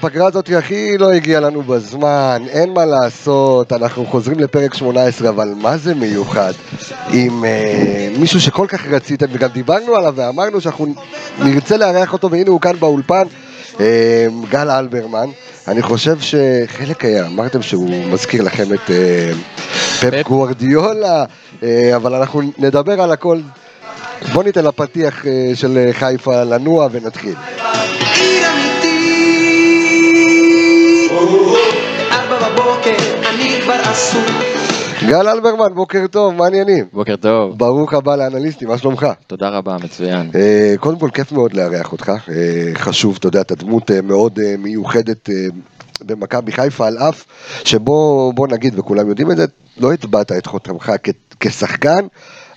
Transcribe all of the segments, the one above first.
הפגרה הזאת הכי לא הגיעה לנו בזמן, אין מה לעשות, אנחנו חוזרים לפרק 18, אבל מה זה מיוחד? עם אה, מישהו שכל כך רציתם, וגם דיברנו עליו ואמרנו שאנחנו נרצה לארח אותו, והנה הוא כאן באולפן, אה, גל אלברמן. אני חושב שחלק אה, אמרתם שהוא מזכיר לכם את אה, פפ גוורדיולה, אה, אבל אנחנו נדבר על הכל. בוא ניתן לפתיח אה, של חיפה לנוע ונתחיל. בבוקר אני כבר עסוק גל אלברמן, בוקר טוב, מה העניינים? בוקר טוב, ברוך הבא לאנליסטים, מה שלומך? תודה רבה, מצוין. אה, קודם כל, כיף מאוד לארח אותך. אה, חשוב, אתה יודע, אתה דמות אה, מאוד אה, מיוחדת אה, במכבי חיפה, על אף שבוא בוא נגיד, וכולם יודעים את זה, לא הטבעת את חותמך כ- כשחקן,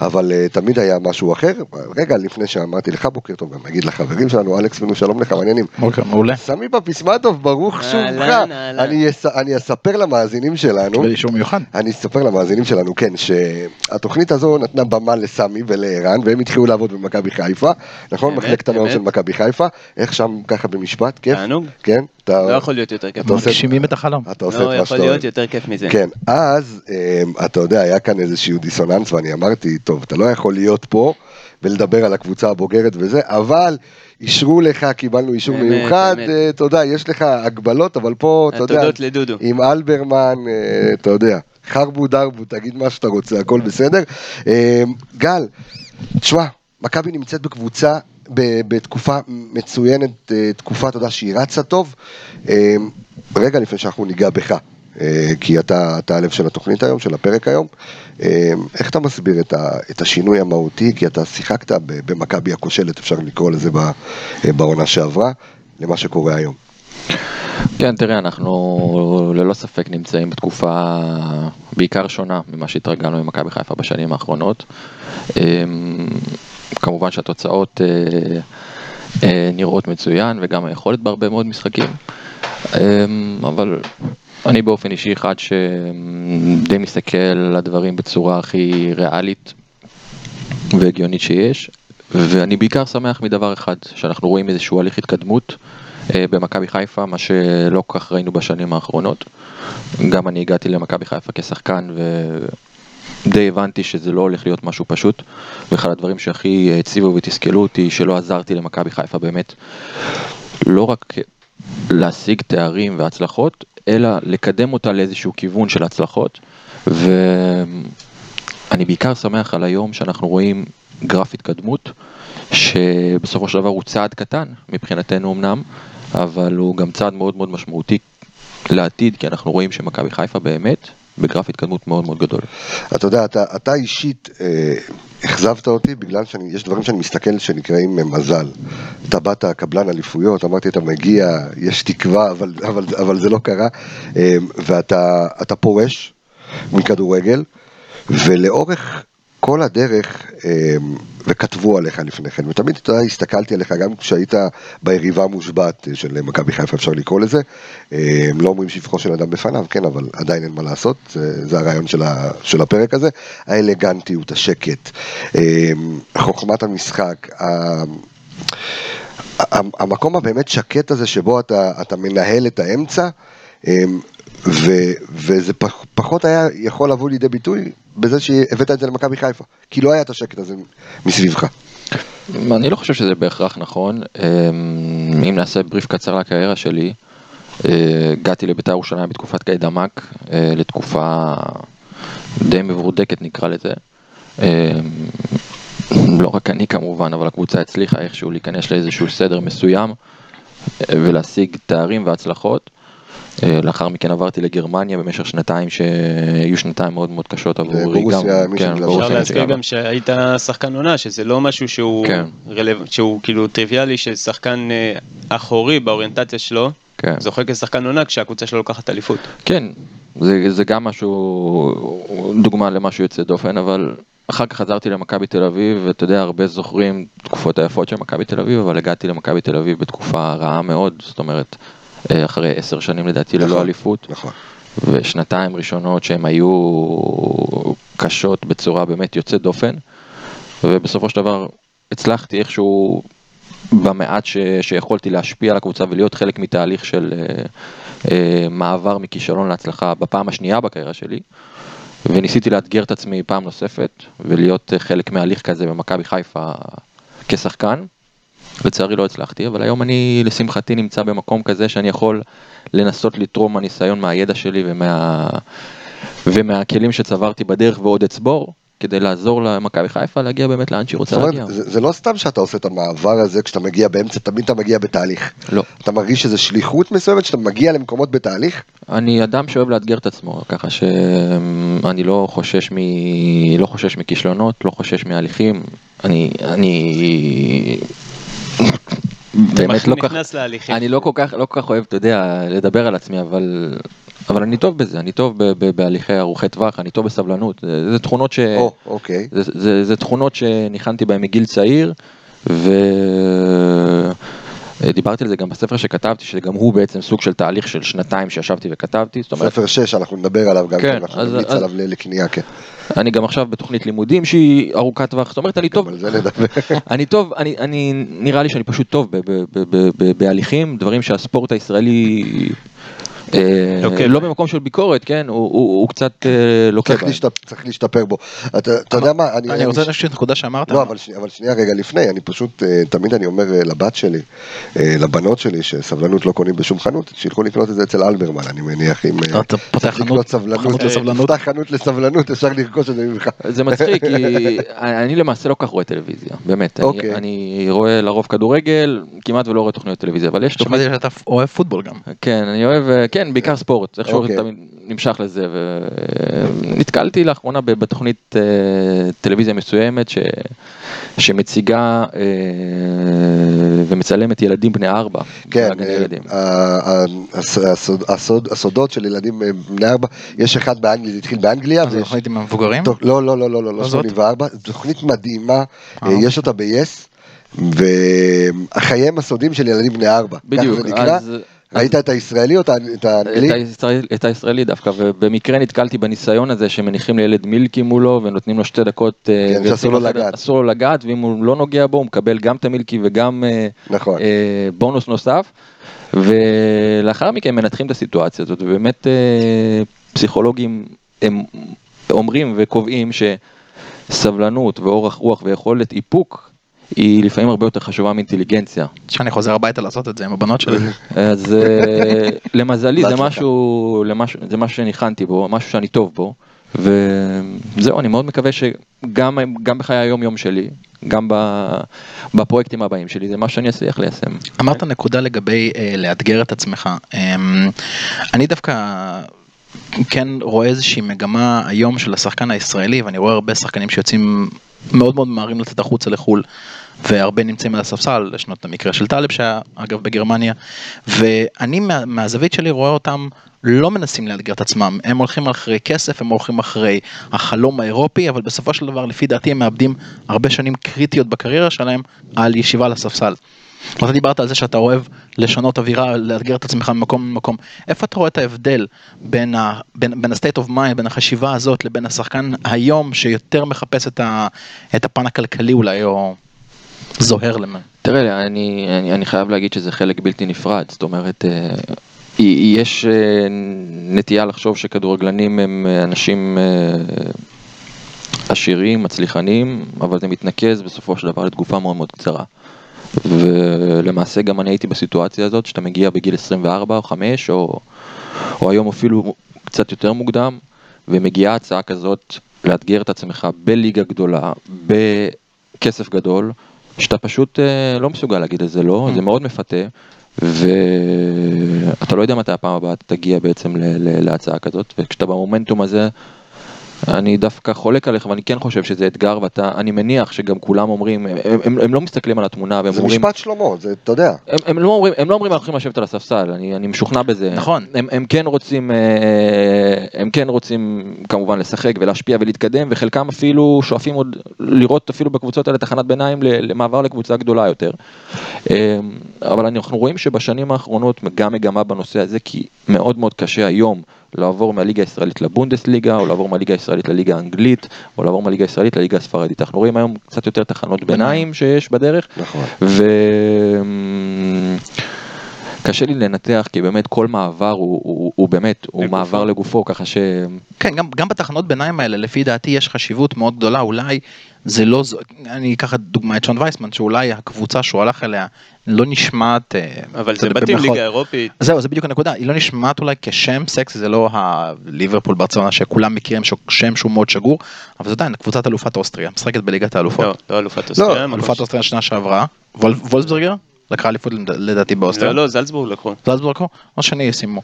אבל אה, תמיד היה משהו אחר. רגע, לפני שאמרתי לך בוקר טוב, גם נגיד לחברים שלנו, אלכס מנו, שלום לך, מעניינים. בוקר מעולה. סמי פפיסמטוב, ברוך שובך. אני אס- אני אספר למאזינים שלנו. קיבל אישור מיוחד. אני אספר למאזינים שלנו, כן, שהתוכנית הזו נתנה במה לסמי ולערן, והם התחילו לעבוד במכבי חיפה, נכון? מחלקת הנוער אמת. של מכבי חיפה, איך שם ככה במשפט, כיף? תענוג. כן? אתה לא יכול להיות יותר כיף. אתה עושה- מגשימים את החלום. אתה עושה לא את מה יכול שאתה אוהב. להיות יותר כיף מזה. כן, אז אמ, אתה יודע, היה כאן איזשהו דיסוננס ואני אמרתי, טוב, אתה לא יכול להיות פה ולדבר על הקבוצה הבוגרת וזה, אבל אישרו לך, קיבלנו אישור אמת, מיוחד, אמת. אה, יודע, יש לך הגבלות, אבל פה, אתה יודע, לדודו. עם אלברמן, אה, אתה יודע, חרבו דרבו, תגיד מה שאתה רוצה, הכל בסדר. אה, גל, תשמע, מכבי נמצאת בקבוצה, ב- בתקופה מצוינת, תקופה, אתה יודע, שהיא רצה טוב. רגע לפני שאנחנו ניגע בך, כי אתה, אתה הלב של התוכנית היום, של הפרק היום, אה, איך אתה מסביר את, ה, את השינוי המהותי, כי אתה שיחקת במכבי הכושלת, אפשר לקרוא לזה אה, בעונה שעברה, למה שקורה היום. כן, תראה, אנחנו ללא ספק נמצאים בתקופה בעיקר שונה ממה שהתרגלנו ממכבי חיפה בשנים האחרונות. כמובן שהתוצאות אה, אה, נראות מצוין וגם היכולת בהרבה מאוד משחקים. אבל אני באופן אישי אחד שדי מסתכל על הדברים בצורה הכי ריאלית והגיונית שיש, ואני בעיקר שמח מדבר אחד, שאנחנו רואים איזשהו הליך התקדמות אה, במכבי חיפה, מה שלא כל כך ראינו בשנים האחרונות. גם אני הגעתי למכבי חיפה כשחקן ודי הבנתי שזה לא הולך להיות משהו פשוט, ואחד הדברים שהכי הציבו ותסכלו אותי, שלא עזרתי למכבי חיפה באמת, לא רק להשיג תארים והצלחות, אלא לקדם אותה לאיזשהו כיוון של הצלחות. ואני בעיקר שמח על היום שאנחנו רואים גרף התקדמות, שבסופו של דבר הוא צעד קטן מבחינתנו אמנם, אבל הוא גם צעד מאוד מאוד משמעותי לעתיד, כי אנחנו רואים שמכבי חיפה באמת בגרף התקדמות מאוד מאוד גדול. אתה יודע, אתה, אתה אישית אה, אכזבת אותי בגלל שיש דברים שאני מסתכל שנקראים אה, מזל. אתה באת קבלן אליפויות, אמרתי אתה מגיע, יש תקווה, אבל, אבל, אבל זה לא קרה, אה, ואתה אתה פורש מכדורגל, ולאורך כל הדרך, אה, וכתבו עליך לפני כן, ותמיד אתה הסתכלתי עליך גם כשהיית ביריבה המושבעת של מכבי חיפה, אפשר לקרוא לזה. אה, לא אומרים שבחו של אדם בפניו, כן, אבל עדיין אין מה לעשות, זה, הרעיון של, הפרק הזה. האלגנטיות, השקט, אה, חוכמת המשחק, המקום הבאמת שקט הזה שבו אתה, אתה מנהל את האמצע, אמ, ו, וזה פח, פחות היה יכול לבוא לידי ביטוי בזה שהבאת את זה למכבי חיפה, כי לא היה את השקט הזה מסביבך. אני לא חושב שזה בהכרח נכון. אמ, אם נעשה בריף קצר לקריירה שלי, אה, הגעתי לבית"ר ירושלים בתקופת קיידמק, אה, לתקופה די מבורדקת נקרא לזה. אמ, לא רק אני כמובן, אבל הקבוצה הצליחה איכשהו להיכנס לאיזשהו סדר מסוים אה, ולהשיג תארים והצלחות. אה, לאחר מכן עברתי לגרמניה במשך שנתיים שהיו שנתיים מאוד מאוד קשות עבורי. לבורוסיה, גם- כן, בורוסיה אפשר להזכיר. גם שהיית שחקן עונה, שזה לא משהו שהוא, כן. רלו... שהוא כאילו טריוויאלי, ששחקן אה, אחורי באוריינטציה שלו, כן. זוכה כשחקן עונה כשהקבוצה שלו לוקחת אליפות. כן, זה, זה גם משהו, דוגמה למשהו יוצא דופן, אבל אחר כך חזרתי למכבי תל אביב, ואתה יודע, הרבה זוכרים תקופות היפות של מכבי תל אביב, אבל הגעתי למכבי תל אביב בתקופה רעה מאוד, זאת אומרת, אחרי עשר שנים לדעתי ללא נכון, אליפות, נכון. ושנתיים ראשונות שהן היו קשות בצורה באמת יוצאת דופן, ובסופו של דבר הצלחתי איכשהו במעט ש, שיכולתי להשפיע על הקבוצה ולהיות חלק מתהליך של אה, אה, מעבר מכישלון להצלחה בפעם השנייה בקריירה שלי. וניסיתי לאתגר את עצמי פעם נוספת ולהיות אה, חלק מהליך כזה במכבי חיפה כשחקן. לצערי לא הצלחתי, אבל היום אני לשמחתי נמצא במקום כזה שאני יכול לנסות לתרום מהניסיון, מהידע שלי ומה... ומהכלים שצברתי בדרך ועוד אצבור, כדי לעזור למכבי חיפה להגיע באמת לאן שהיא רוצה זאת להגיע. אומרת, זה, זה לא סתם שאתה עושה את המעבר הזה כשאתה מגיע באמצע, תמיד אתה מגיע בתהליך. לא. אתה מרגיש שזה שליחות מסוימת שאתה מגיע למקומות בתהליך? אני אדם שאוהב לאתגר את עצמו, ככה שאני לא חושש, מ... לא חושש מכישלונות, לא חושש מהליכים, אני, אני באמת לא כך, להליכים. אני לא כל כך, לא כל כך אוהב, אתה יודע, לדבר על עצמי, אבל, אבל אני טוב בזה, אני טוב ב, ב, בהליכי ארוכי טווח, אני טוב בסבלנות, זה, זה תכונות ש... או, אוקיי. זה, זה, זה תכונות שניחנתי בהן מגיל צעיר, ודיברתי על זה גם בספר שכתבתי, שגם הוא בעצם סוג של תהליך של שנתיים שישבתי וכתבתי, אומרת, ספר 6, אנחנו נדבר עליו גם, כן, כן, אנחנו אז- נמליץ אז- עליו לקנייה, כן. אני גם עכשיו בתוכנית לימודים שהיא ארוכת טווח, זאת אומרת, אני טוב. אני טוב, אני, אני, נראה לי שאני פשוט טוב ב, ב, ב, ב, ב, בהליכים, דברים שהספורט הישראלי, אה, לא בהם. במקום של ביקורת, כן, הוא, קצת אה, לוקה צריך להשתפר בו. אתה יודע מה, אני רוצה להשאיר נקודה שאמרת. לא, אבל, שני- אבל שנייה רגע לפני, אני פשוט, אה, תמיד אני אומר אה, לבת שלי, אה, לבנות שלי, שסבלנות לא קונים בשום חנות, שילכו לקנות את זה אצל אלברמן, אני מניח, אם... אה, אתה פותח צריך חנות- לקנות סבלנות, חנות אה, לסבלנות? פתח חנות לסבלנות, אפשר לרכוש את זה ממך. זה מצחיק, כי אני למעשה לא כך רואה טלוויזיה, באמת. אני, אוקיי. אני רואה לרוב כדורגל, כמעט ולא רואה תוכניות טלוויזיה, אבל יש תוכנית... שמעתי שאתה אוהב פוטבול גם. כן, אני אוהב, אה, כן, בעיקר ספורט, איכשהו אוקיי. תמיד נמשך לזה, ונתקלתי לאחרונה בתוכנית אה, טלוויזיה מסוימת ש... שמציגה אה, ומצלמת ילדים בני ארבע, כן, אה, הסודות של ילדים בני ארבע, יש אחד באנגליה, זה התחיל באנגליה, ויש- תוכנית עם המבוגרים? לא, לא, לא, לא, לא, לא לא זאת? 84, זו תוכנית מדהימה, יש אותה ב-yes, וחייהם הסודיים של ילדים בני ארבע. בדיוק, ככה זה נקרא. אז- ראית את הישראלי או את האנגלי? את הישראל- את הישראלי דווקא, ובמקרה נתקלתי בניסיון הזה שמניחים לילד מילקי מולו ונותנים לו שתי דקות, אה, כן. אסור לו לגעת, ואם הוא לא נוגע בו הוא מקבל גם את המילקי וגם אה, נכון. אה, בונוס נוסף, ולאחר מכן מנתחים את הסיטואציה הזאת, ובאמת פסיכולוגים הם אומרים וקובעים שסבלנות ואורך רוח ויכולת איפוק היא לפעמים הרבה יותר חשובה מאינטליגנציה. שאני חוזר הביתה לעשות את זה עם הבנות שלי. אז אה, למזלי זה. משהו, זה משהו שניחנתי בו, משהו שאני טוב בו, וזהו, אני מאוד מקווה שגם גם בחיי היום יום שלי, גם בפרויקטים הבאים שלי, זה משהו שאני אצליח ליישם. אמרת נקודה לגבי אה, לאתגר את עצמך. אמ, אני דווקא כן רואה איזושהי מגמה היום של השחקן הישראלי, ואני רואה הרבה שחקנים שיוצאים מאוד מאוד ממהרים לצאת החוצה לחו"ל, והרבה נמצאים על הספסל, יש לנו את המקרה של טלב שהיה אגב בגרמניה, ואני מה, מהזווית שלי רואה אותם לא מנסים לאתגר את עצמם, הם הולכים אחרי כסף, הם הולכים אחרי החלום האירופי, אבל בסופו של דבר לפי דעתי הם מאבדים הרבה שנים קריטיות בקריירה שלהם על ישיבה על הספסל. אתה דיברת על זה שאתה אוהב לשנות אווירה, לאתגר את עצמך ממקום למקום. איפה אתה רואה את ההבדל בין ה- בין בין ה-state of mind, בין החשיבה הזאת, לבין השחקן היום שיותר מחפש את ה- את הפן הכלכלי אולי, או זוהר למה? תראה, אני, אני, אני חייב להגיד שזה חלק בלתי נפרד, זאת אומרת, אה, יש אה, נטייה לחשוב שכדורגלנים הם אה, אנשים עשירים, מצליחנים, אבל זה מתנקז בסופו של דבר לתקופה מאוד מאוד קצרה. ולמעשה גם אני הייתי בסיטואציה הזאת, שאתה מגיע בגיל 24 או 5, או, או היום אפילו קצת יותר מוקדם, ומגיעה הצעה כזאת לאתגר את עצמך בליגה גדולה, בכסף גדול, שאתה פשוט אה, לא מסוגל להגיד את זה לא, זה מאוד מפתה, ואתה לא יודע מתי הפעם הבאה תגיע בעצם ל- ל- להצעה כזאת, וכשאתה במומנטום הזה, אני דווקא חולק עליך ואני כן חושב שזה אתגר ואתה, אני מניח שגם כולם אומרים, הם, הם, הם לא מסתכלים על התמונה והם זה אומרים, משפט שלמה, זה, אתה יודע. הם, הם לא אומרים, הם לא אומרים אנחנו הולכים לשבת על הספסל, אני, אני משוכנע בזה. נכון. הם, הם כן רוצים, אה, הם כן רוצים כמובן לשחק ולהשפיע ולהתקדם, וחלקם אפילו שואפים עוד לראות אפילו בקבוצות האלה תחנת ביניים למעבר לקבוצה גדולה יותר. אה, אבל אנחנו רואים שבשנים האחרונות גם מגמה בנושא הזה, כי מאוד מאוד קשה היום לעבור מהליגה הישראלית לבונדסליגה, או לעבור מהליגה הישראלית לליגה האנגלית, או לעבור מהליגה הישראלית לליגה הספרדית. אנחנו רואים היום קצת יותר תחנות ביניים שיש בדרך, נכון. ו... קשה לי לנתח כי באמת כל מעבר הוא, הוא, הוא באמת, הוא לגופו. מעבר לגופו, ככה ש... כן, גם, גם בתחנות ביניים האלה, לפי דעתי יש חשיבות מאוד גדולה, אולי זה לא, אני אקח את דוגמא את שון וייסמן, שאולי הקבוצה שהוא הלך אליה לא נשמעת... אה, אבל זה בתים ליגה אירופית. זהו, זה בדיוק הנקודה, היא לא נשמעת אולי כשם סקסי, זה לא הליברפול ברצלונה שכולם מכירים, שם שהוא מאוד שגור, אבל זה עדיין קבוצת אלופת אוסטריה, משחקת בליגת האלופות. לא, לא אלופת אוסטריה. מקום אלופת אוסטריה שנה שעברה, וול- וולסברגר לקחה אליפות לדעתי באוסטריה. לא, לא, זלצבורג לקחו. זלצבורג לקחו, או שני סיימו.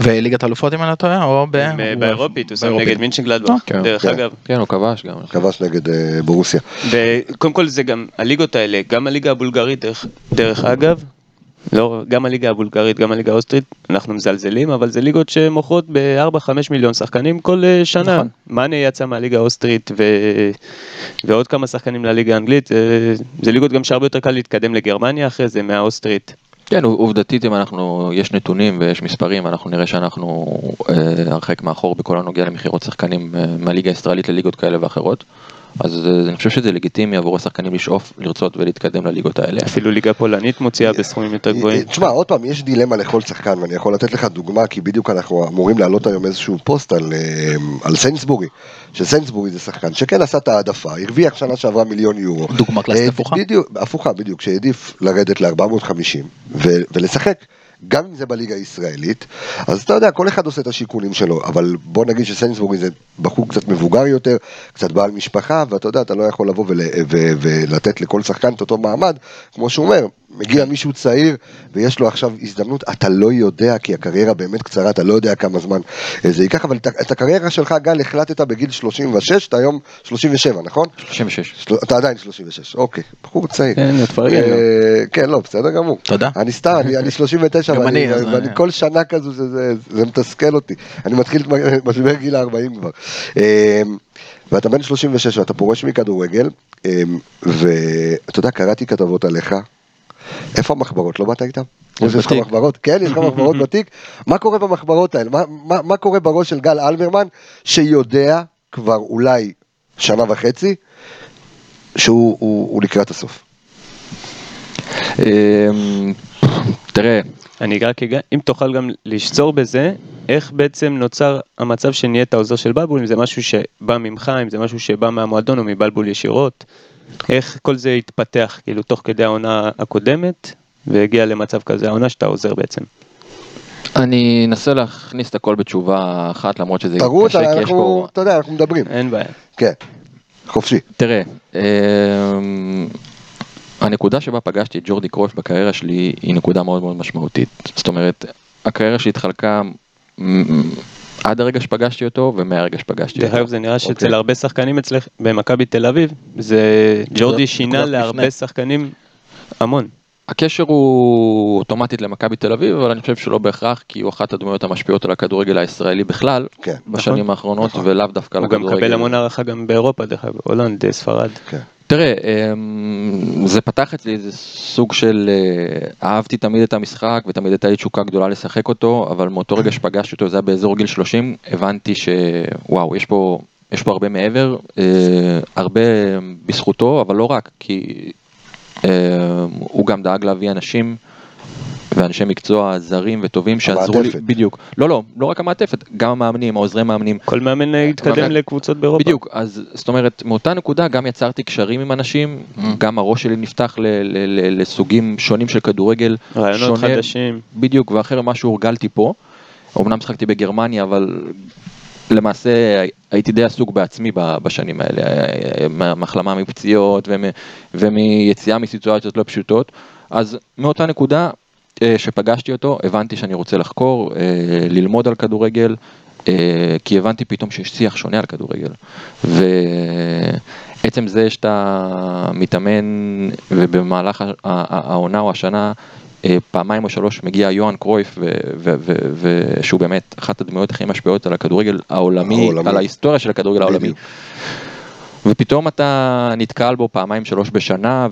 וליגת האלופות אם אני לא טועה, או ב... אה, באירופית, הוא שם. נגד מינצ'נגלדבך, כן, דרך כן. אגב. כן, הוא כבש גם. כבש נגד אה, בורוסיה. וקודם כל זה גם הליגות האלה, גם הליגה הבולגרית דרך אגב, לא, גם הליגה הבולגרית, גם הליגה האוסטרית, אנחנו מזלזלים, אבל זה ליגות שמוכרות ב-4-5 מיליון שחקנים כל אה, שנה. נכון. מאנה יצא מהליגה האוסטרית ו... ועוד כמה שחקנים לליגה האנגלית, אה, זה ליגות גם שהרבה יותר קל להתקדם לגרמניה אחרי זה מהאוסטרית. כן, עובדתית אם אנחנו, יש נתונים ויש מספרים, אנחנו נראה שאנחנו אה, הרחק מאחור בכל הנוגע למכירות שחקנים מהליגה הישראלית לליגות כאלה ואחרות. אז אה, אני חושב שזה לגיטימי עבור השחקנים לשאוף, לרצות ולהתקדם לליגות האלה. אפילו ליגה פולנית מוציאה בסכומים יותר גבוהים. אה, תשמע, עוד פעם, יש דילמה לכל שחקן, ואני יכול לתת לך דוגמה, כי בדיוק אנחנו אמורים להעלות היום איזשהו פוסט על, אה, על סיינסבורי, שסיינסבורי זה שחקן שכן עשה את העדפה, הרוויח שנה שעברה מיליון יורו. דוגמה קלאסית אה, הפוכה? בדיוק, הפוכה, בדיוק, שהעדיף לרדת ל-450 ולשחק. גם אם זה בליגה הישראלית, אז אתה יודע, כל אחד עושה את השיקולים שלו, אבל בוא נגיד שסיינסבורי זה בחור קצת מבוגר יותר, קצת בעל משפחה, ואתה יודע, אתה לא יכול לבוא ול, ו, ולתת לכל שחקן את אותו מעמד, כמו שהוא אומר, מגיע מישהו צעיר ויש לו עכשיו הזדמנות, אתה לא יודע, כי הקריירה באמת קצרה, אתה לא יודע כמה זמן אה, זה ייקח, אבל את, הקריירה שלך, גל, החלטת בגיל 36, אתה היום 37, נכון? 36. של... אתה עדיין 36, אוקיי, בחור צעיר. כן, תפרגן לו. אה, כן, לא, בסדר גמור. תודה. אני סתם, אני, אני 39, גם ואני, אני, ואני כל שנה כזו, זה, זה, זה מתסכל אותי. אני מתחיל את משבר גיל ה-40 כבר. אה, ואתה בן 36 ואתה פורש מכדורגל, אה, ואתה יודע, קראתי כתבות עליך. איפה המחברות? לא באת איתם? שיש לך. מחברות? כן, יש לך מחברות בתיק? מה קורה במחברות האלה? מה, מה, מה קורה בראש של גל אלברמן, שיודע כבר אולי שנה וחצי, שהוא הוא, הוא לקראת הסוף? אמ, תראה, אני רק אגע, אם תוכל גם לשצור בזה, איך בעצם נוצר המצב שנהיית העוזר של בלבול, אם זה משהו שבא ממך, אם זה משהו שבא מהמועדון או מבלבול ישירות, איך כל זה התפתח, כאילו, תוך כדי העונה הקודמת, והגיע למצב כזה, העונה שאתה עוזר בעצם. אני אנסה להכניס את הכל בתשובה אחת, למרות שזה תראו קשה, אותה, כי יש אנחנו, פה... אתה יודע, אנחנו מדברים. אין בעיה. כן, חופשי. תראה, אמ, הנקודה שבה פגשתי את ג'ורדי קרויף בקריירה שלי היא נקודה מאוד מאוד משמעותית. זאת אומרת, הקריירה שלי התחלקה עד הרגע שפגשתי אותו ומהרגע שפגשתי דרך אותו. אגב זה נראה אוקיי. שאצל הרבה שחקנים אצלך, במכבי תל אביב, זה ג'ורדי שינה להרבה. שחקנים המון. הקשר הוא אוטומטית למכבי תל אביב, אבל אני חושב שלא בהכרח, כי הוא אחת הדמויות המשפיעות על הכדורגל הישראלי בכלל, כן, בשנים האחרונות, נכון. ולאו דווקא הוא גם. מקבל המון הערכה גם באירופה, דרך אגב, הולנד, ספרד. כן. תראה, אמ, זה פתח אצלי איזה סוג של, אה, אהבתי תמיד את המשחק ותמיד הייתה לי תשוקה גדולה לשחק אותו, אבל מאותו רגע שפגשתי אותו, זה היה באזור גיל 30, הבנתי שוואו, יש פה, יש פה הרבה מעבר, אה, הרבה בזכותו, אבל לא רק, כי אה, הוא גם דאג להביא אנשים. ואנשי מקצוע זרים וטובים שעזרו לי, המעטפת. בדיוק, לא לא, לא רק המעטפת, גם המאמנים, העוזרי מאמנים, כל מאמן התקדם מאמן- לקבוצות באירופה. בדיוק, אז זאת אומרת, מאותה נקודה גם יצרתי קשרים עם אנשים, גם הראש שלי נפתח ל- ל- ל- לסוגים שונים של כדורגל. רעיונות שונה, חדשים. בדיוק, ואחר ממה שהורגלתי פה. אמנם שחקתי בגרמניה, אבל למעשה הייתי די עסוק בעצמי בשנים האלה, מהחלמה מפציעות ומ- ומיציאה מסיטואציות לא פשוטות. אז מאותה נקודה אה, שפגשתי אותו, הבנתי שאני רוצה לחקור, אה, ללמוד על כדורגל, אה, כי הבנתי פתאום שיש שיח שונה על כדורגל. ועצם זה שאתה מתאמן ובמהלך העונה או השנה אה, פעמיים או שלוש מגיע יוהאן קרויף, ושהוא באמת אחת הדמויות הכי משפיעות על הכדורגל העולמי, העולמי. על ההיסטוריה של הכדורגל העולמי. ופתאום אתה נתקל בו פעמיים שלוש בשנה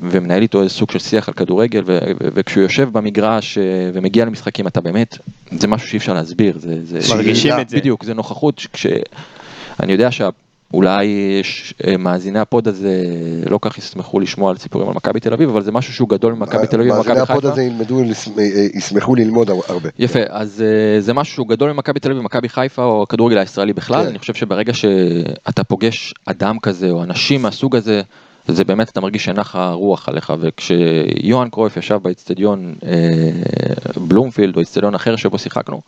ומנהל איתו איזה סוג של שיח על כדורגל וכשהוא יושב במגרש אה, ומגיע למשחקים אתה באמת, זה משהו שאי אפשר להסביר, זה, זה מרגישים. את זה. בדיוק, זה נוכחות, כש... אני יודע שאולי יש, אה, מאזיני הפוד הזה לא כך ישמחו לשמוע על סיפורים על מכבי תל אביב, אבל זה משהו שהוא גדול ממכבי תל אביב מאזיני ומכבי הפוד חיפה. הזה ילמדו, לס- אה, ישמחו ללמוד הרבה. יפה, אז אה, זה משהו שהוא גדול ממכבי תל אביב ומכבי חיפה או הכדורגל הישראלי בכלל, כן. אני חושב שברגע שאתה פוגש אדם כזה או אנשים מהסוג הזה, זה באמת אתה מרגיש שנחה רוח עליך, וכשיוהאן קרויף ישב באצטדיון אה, בלומפילד או אצטדיון אחר שבו שיחקנו,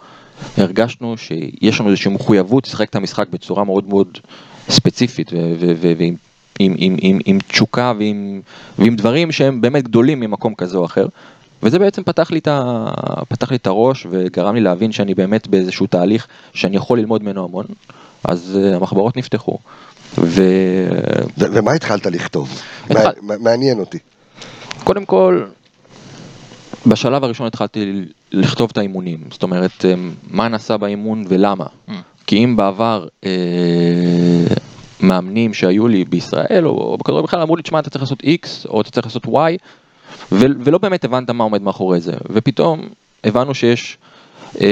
הרגשנו שיש לנו איזושהי מחויבות לשחק את המשחק בצורה מאוד מאוד ספציפית ו- ו- ו- ועם עם, עם, עם, עם תשוקה ועם, ועם דברים שהם באמת גדולים ממקום כזה או אחר. וזה בעצם פתח לי, את ה... פתח לי את הראש וגרם לי להבין שאני באמת באיזשהו תהליך שאני יכול ללמוד ממנו המון. אז uh, המחברות נפתחו. וקודם ו- ומה התחלת לכתוב? התחל- מע- מעניין אותי. כל, בשלב הראשון התחלתי לכתוב את האימונים. זאת אומרת, אה, מה נעשה באימון ולמה. כי אם בעבר אה, מאמנים שהיו לי בישראל או, או בכדורגל בכלל אמרו לי, תשמע, אתה צריך לעשות X או אתה צריך לעשות Y, ו- ולא באמת הבנת מה עומד מאחורי זה. ופתאום הבנו שיש אה,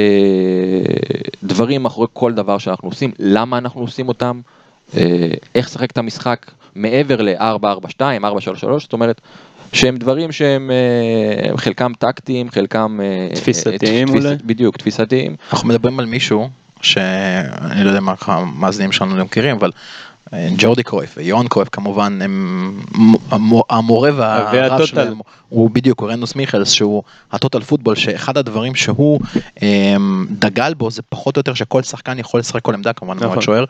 דברים מאחורי כל דבר שאנחנו עושים, למה אנחנו עושים אותם, אה, איך לשחק את המשחק מעבר ל-4-4-2, 4-3-3, זאת אומרת, שהם דברים שהם אה, חלקם טקטיים, חלקם... אה, תפיסתיים תפיס- אולי? בדיוק, תפיסתיים. אנחנו מדברים על מישהו שאני לא יודע מה המאזינים שלנו לא מכירים, אבל אה, ג'ורדי קרויף ויוהאן קרויף כמובן הם המו- המורה והרב. שלהם הוא בדיוק רנוס מיכלס שהוא הטוטל פוטבול שאחד הדברים שהוא אמ, דגל בו זה פחות או יותר שכל שחקן יכול לשחק כל עמדה כמובן נכון. נכון. שוער.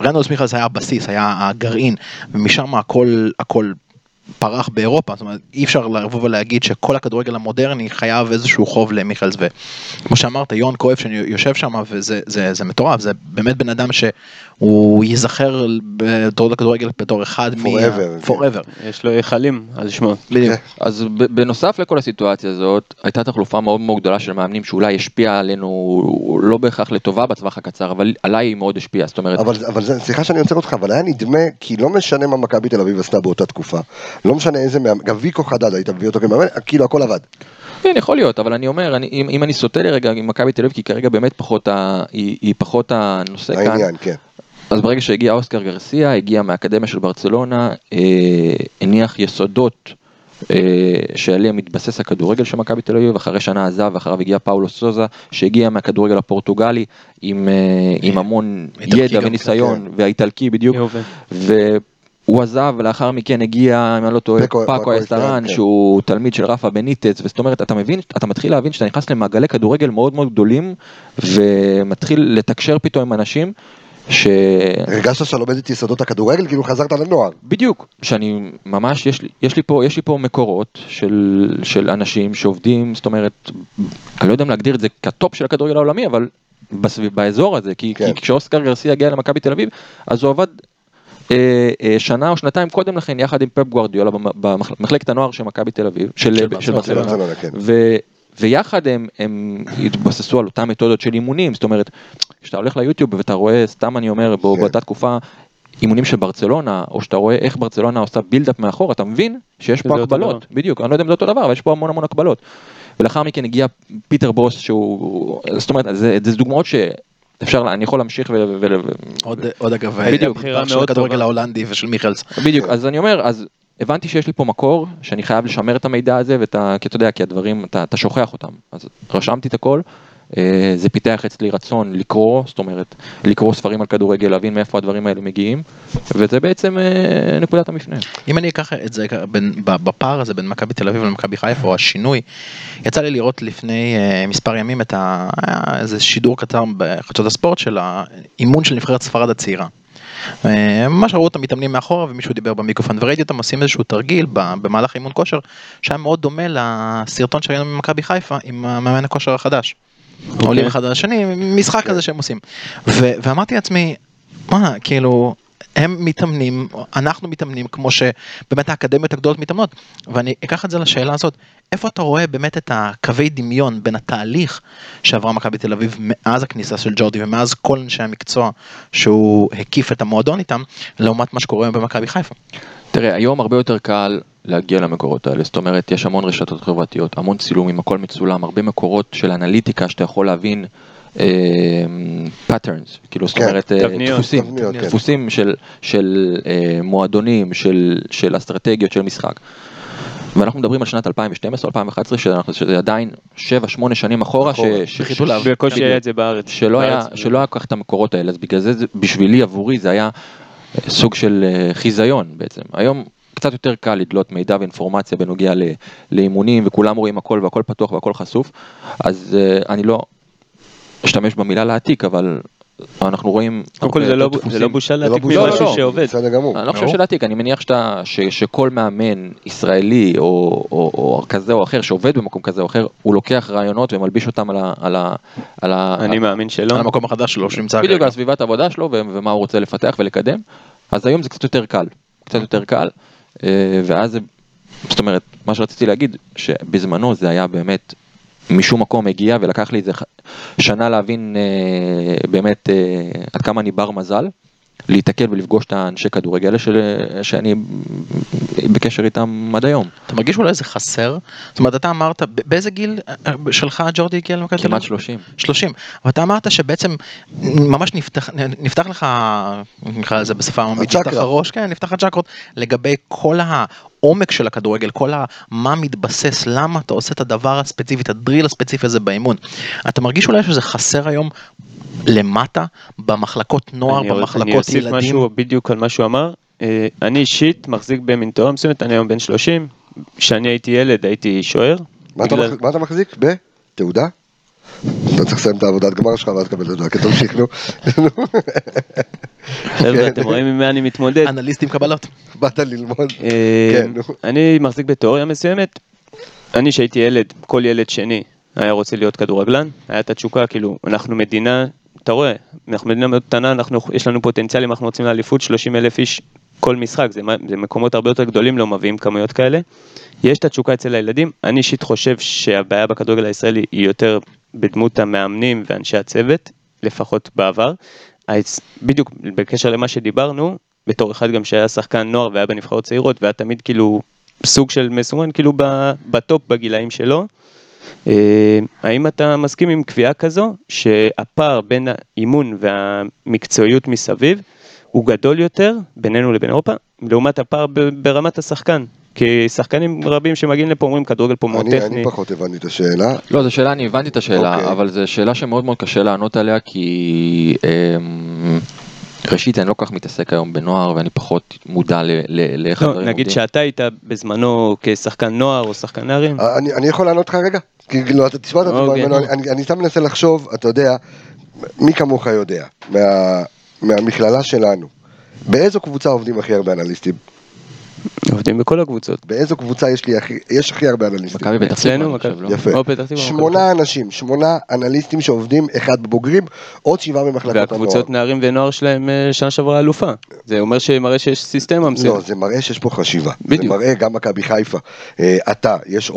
ורנוס מיכלס היה הבסיס היה הגרעין ומשם הכל הכל פרח באירופה, זאת אומרת אי אפשר לבוא ולהגיד שכל הכדורגל המודרני חייב איזשהו חוב למיכלס וכמו שאמרת יוהאן קרויף שאני יושב שם וזה זה, זה מטורף, זה באמת בן אדם שהוא ייזכר בתור הכדורגל בתור אחד Forever, כן. forever. יש לו היכלים על שמו. בדיוק. אז ב- בנוסף לכל הסיטואציה הזאת, הייתה תחלופה מאוד מאוד גדולה של מאמנים שאולי השפיעה עלינו לא בהכרח לטובה בטווח הקצר, אבל עליי היא מאוד השפיעה, זאת אומרת, אבל, אבל זה, סליחה שאני עוצר אותך, אבל היה נדמה, כי לא משנה מה מכבי תל אביב עשתה באותה תקופה, לא משנה איזה מאמן, גם ויקו חדד היית מביא אותו כמאמן, כאילו הכל עבד. כן, יכול להיות, אבל אני אומר, אני, אם, אם אני סוטה לרגע עם מכבי תל אביב, כי כרגע באמת פחות ה, היא, היא פחות הנושא כאן, העניין, כן. אז ברגע שהגיע אוסקר גרסיה, הגיע מהאקדמיה של ברצלונה, אה, הניח יסודות אה, שעליהם מתבסס הכדורגל של מכבי תל אביב, אחרי שנה עזב, ואחריו הגיע פאולו סוזה, שהגיע מהכדורגל הפורטוגלי, עם, אה, עם המון ידע וניסיון, והאיטלקי בדיוק, יובל. והוא עזב, ולאחר מכן הגיע, אם אני לא טועה, פאקו- אסטרן, כן. שהוא תלמיד של רפה בניטץ, וזאת אומרת, אתה מבין, אתה מתחיל להבין שאתה נכנס למעגלי כדורגל מאוד מאוד גדולים, ומתחיל לתקשר פתאום עם אנשים, ש... הרגשת שאתה לומד את יסודות הכדורגל, כאילו חזרת לנוער. בדיוק, שאני ממש, יש לי, יש לי פה, יש לי פה מקורות של, של אנשים שעובדים, זאת אומרת, אני לא יודע אם להגדיר את זה כטופ של הכדורגל העולמי, אבל בסביב, באזור הזה, כי, כן. כי כשאוסקר גרסיה הגיע למכבי תל אביב, אז הוא עבד שנה או שנתיים קודם לכן יחד עם פפ גוארדיולה במ- במחלקת הנוער של מכבי תל אביב, של, ברצלונה. כן. ויחד הם, הם התבססו על אותן מתודות של אימונים, זאת אומרת, כשאתה הולך ליוטיוב ואתה רואה, סתם אני אומר, בא- כן. באותה תקופה, אימונים של ברצלונה, או שאתה רואה איך ברצלונה עושה build-up מאחור, אתה מבין שיש פה הקבלות, בדיוק, אני לא יודע אם זה אותו דבר, אבל יש פה המון המון הקבלות. ולאחר מכן הגיע פיטר בוס שהוא, זאת אומרת, זה, זה דוגמאות שאפשר, לה- אני יכול להמשיך ו... עוד, עוד אגב, בדיוק, בחירה של מאוד הכדורגל טובה. ההולנדי ושל מיכלס. בדיוק, אז אני אומר, אז הבנתי שיש לי פה מקור, שאני חייב לשמר את המידע הזה, ואתה, כי אתה יודע, כי הדברים, אתה, אתה שוכח אותם. אז רשמתי את הכל, זה פיתח אצלי רצון לקרוא, זאת אומרת, לקרוא ספרים על כדורגל, להבין מאיפה הדברים האלה מגיעים, וזה בעצם אה, נקודת המפנה. אם אני אקח את זה בין, בפער הזה בין מכבי תל אביב למכבי חיפה או השינוי, יצא לי לראות לפני uh, מספר ימים את ה, איזה שידור קצר בחדשות הספורט של האימון של נבחרת ספרד הצעירה. אה, ממש ראו אותם מתאמנים מאחורה ומישהו דיבר במיקרופון וראיתי אותם עושים איזשהו תרגיל במהלך אימון כושר שהיה מאוד דומה לסרטון שראינו ממכבי חיפה עם המאמן הכושר החדש. עולים אחד על השני, משחק כזה שהם עושים. ו- ואמרתי לעצמי, מה, כאילו, הם מתאמנים, אנחנו מתאמנים כמו שבאמת האקדמיות הגדולות מתאמנות. ואני אקח את זה לשאלה הזאת, איפה אתה רואה באמת את הקווי דמיון בין התהליך שעברה מכבי תל אביב מאז הכניסה של ג'ורדי ומאז כל אנשי המקצוע שהוא הקיף את המועדון איתם, לעומת מה שקורה היום במכבי חיפה. תראה, היום הרבה יותר קל להגיע למקורות האלה, זאת אומרת, יש המון רשתות חברתיות, המון צילומים, הכל מצולם, הרבה מקורות של אנליטיקה שאתה יכול להבין patterns, כאילו זאת כן, אומרת אה, תבניות, דפוסים, תבניות, כן. דפוסים של, של אה, מועדונים, של, של אסטרטגיות של משחק. ואנחנו מדברים על שנת 2012-2011, שאנחנו- שזה עדיין 7-8 שנים אחורה, ש- אחורה. ש- בחיתול ש- האוויר. בקושי בדיוק. היה את זה בארץ. שלא היה, בארץ. שלא היה כל כך את המקורות האלה, אז בגלל זה, בשבילי, עבורי, זה היה אה, סוג של אה, חיזיון בעצם. היום קצת יותר קל לדלות מידע ואינפורמציה בנוגע לאימונים, וכולם רואים הכל והכל פתוח והכל חשוף, אז אה, אני לא אשתמש במילה להעתיק, אבל אנחנו רואים... קודם כל הרבה זה לא- זה. לא בושה לא להעתיק ממשהו לא. שעובד. בסדר גמור. אני לא חושב. שלהעתיק, אני מניח שאתה, ש, שכל מאמן ישראלי או, או, או כזה או אחר שעובד במקום כזה או אחר, הוא לוקח רעיונות ומלביש אותם על ה... על ה, על ה אני מאמין שלא. על המקום החדש שלו שנמצא בדיוק. על סביבת העבודה שלו ו- ומה הוא רוצה לפתח ולקדם, אז היום זה קצת יותר קל, קצת יותר קל, אה, ואז זה, זאת אומרת, מה שרציתי להגיד, שבזמנו זה היה באמת, משום מקום הגיע ולקח לי איזה שנה להבין אה, באמת אה, עד כמה אני בר מזל. להיתקל ולפגוש את האנשי כדורגל האלה של- שאני בקשר איתם עד היום, אתה מרגיש אולי זה חסר? זאת אומרת, אתה אמרת, באיזה גיל אה, שלך ג'ורדי הגיע למכבי תל אביב? כמעט 30. 30. אבל אתה אמרת שבעצם ממש נפתח, נפתח לך, נקרא לזה בשפה עממית, הצ'קרה. נפתח הראש, כן, נפתח הצ'קרות, לגבי כל העומק של הכדורגל, כל ה... מה מתבסס, למה אתה עושה את הדבר הספציפי, את הדריל הספציפי הזה באימון. אתה מרגיש אולי שזה חסר היום למטה, במחלקות נוער, אני עוד- אני במחלקות אוסיף ילדים? משהו בדיוק על מה שהוא אמר. אה, אני אישית מחזיק במין תואר מסוימת, אני היום בן 30. כשאני הייתי ילד הייתי שוער. מה אתה בגלל- מה אתה מחזיק? בתעודה? אתה צריך לסיים את העבודת גמר שלך ואז תקבל את התעודה, כן, תמשיך, נו. חבר'ה, אתם רואים עם מה אני מתמודד. אנליסט עם קבלות. באת ללמוד. אה, כן, נו. אני מחזיק בתיאוריה מסוימת. אני שהייתי ילד, כל ילד שני היה רוצה להיות כדורגלן, היה את התשוקה, כאילו, אנחנו מדינה, אתה רואה, אנחנו מדינה מאוד קטנה, אנחנו, יש לנו פוטנציאל אם אנחנו רוצים לאליפות, 30 אלף איש כל משחק, זה, מה- זה מקומות הרבה יותר גדולים, לא מביאים כמויות כאלה. יש את התשוקה אצל הילדים, אני אישית חושב שהבעיה בכדורגל הישראלי היא יותר בדמות המאמנים ואנשי הצוות, לפחות בעבר. אז בדיוק בקשר למה שדיברנו, בתור אחד גם שהיה שחקן נוער והיה בנבחרות צעירות והיה תמיד כאילו סוג של מסומן כאילו בטופ בגילאים שלו. אה, האם אתה מסכים עם קביעה כזו שהפער בין האימון והמקצועיות מסביב הוא גדול יותר בינינו לבין אירופה לעומת הפער ברמת השחקן? כי שחקנים רבים שמגיעים לפה אומרים כדורגל פה מאוד אני טכני. אני פחות הבנתי את השאלה. לא, זו שאלה, אני הבנתי את השאלה, אוקיי. אבל זו שאלה שמאוד מאוד קשה לענות עליה, כי אמ, ראשית, אני לא כל כך מתעסק היום בנוער, ואני פחות מודע ל- ל- לאיך לא, הדברים נגיד עובדים. שאתה היית בזמנו כשחקן נוער או שחקן נערים. אני אני יכול לענות לך רגע? כי כאילו, אתה תשמע את התשובה אוקיי, ממנו, נו. אני- אני סתם מנסה לחשוב, אתה יודע, מי כמוך יודע, מה- מהמכללה שלנו, באיזו קבוצה עובדים הכי הרבה אנליסטים? עובדים בכל הקבוצות. באיזו קבוצה יש לי הכי, יש הכי הרבה אנליסטים? מכבי פתח תקווה, לא? יפה. שמונה אנשים, שמונה אנליסטים שעובדים, אחד בבוגרים, עוד שבעה במחלקות הנוער. והקבוצות נערים ונוער שלהם אה, שנה שעברה אלופה. זה אומר שמראה שיש סיסטמה לא, מסוימת. זה מראה שיש פה חשיבה. בדיוק. זה מראה גם מכבי חיפה. אה, אתה, יש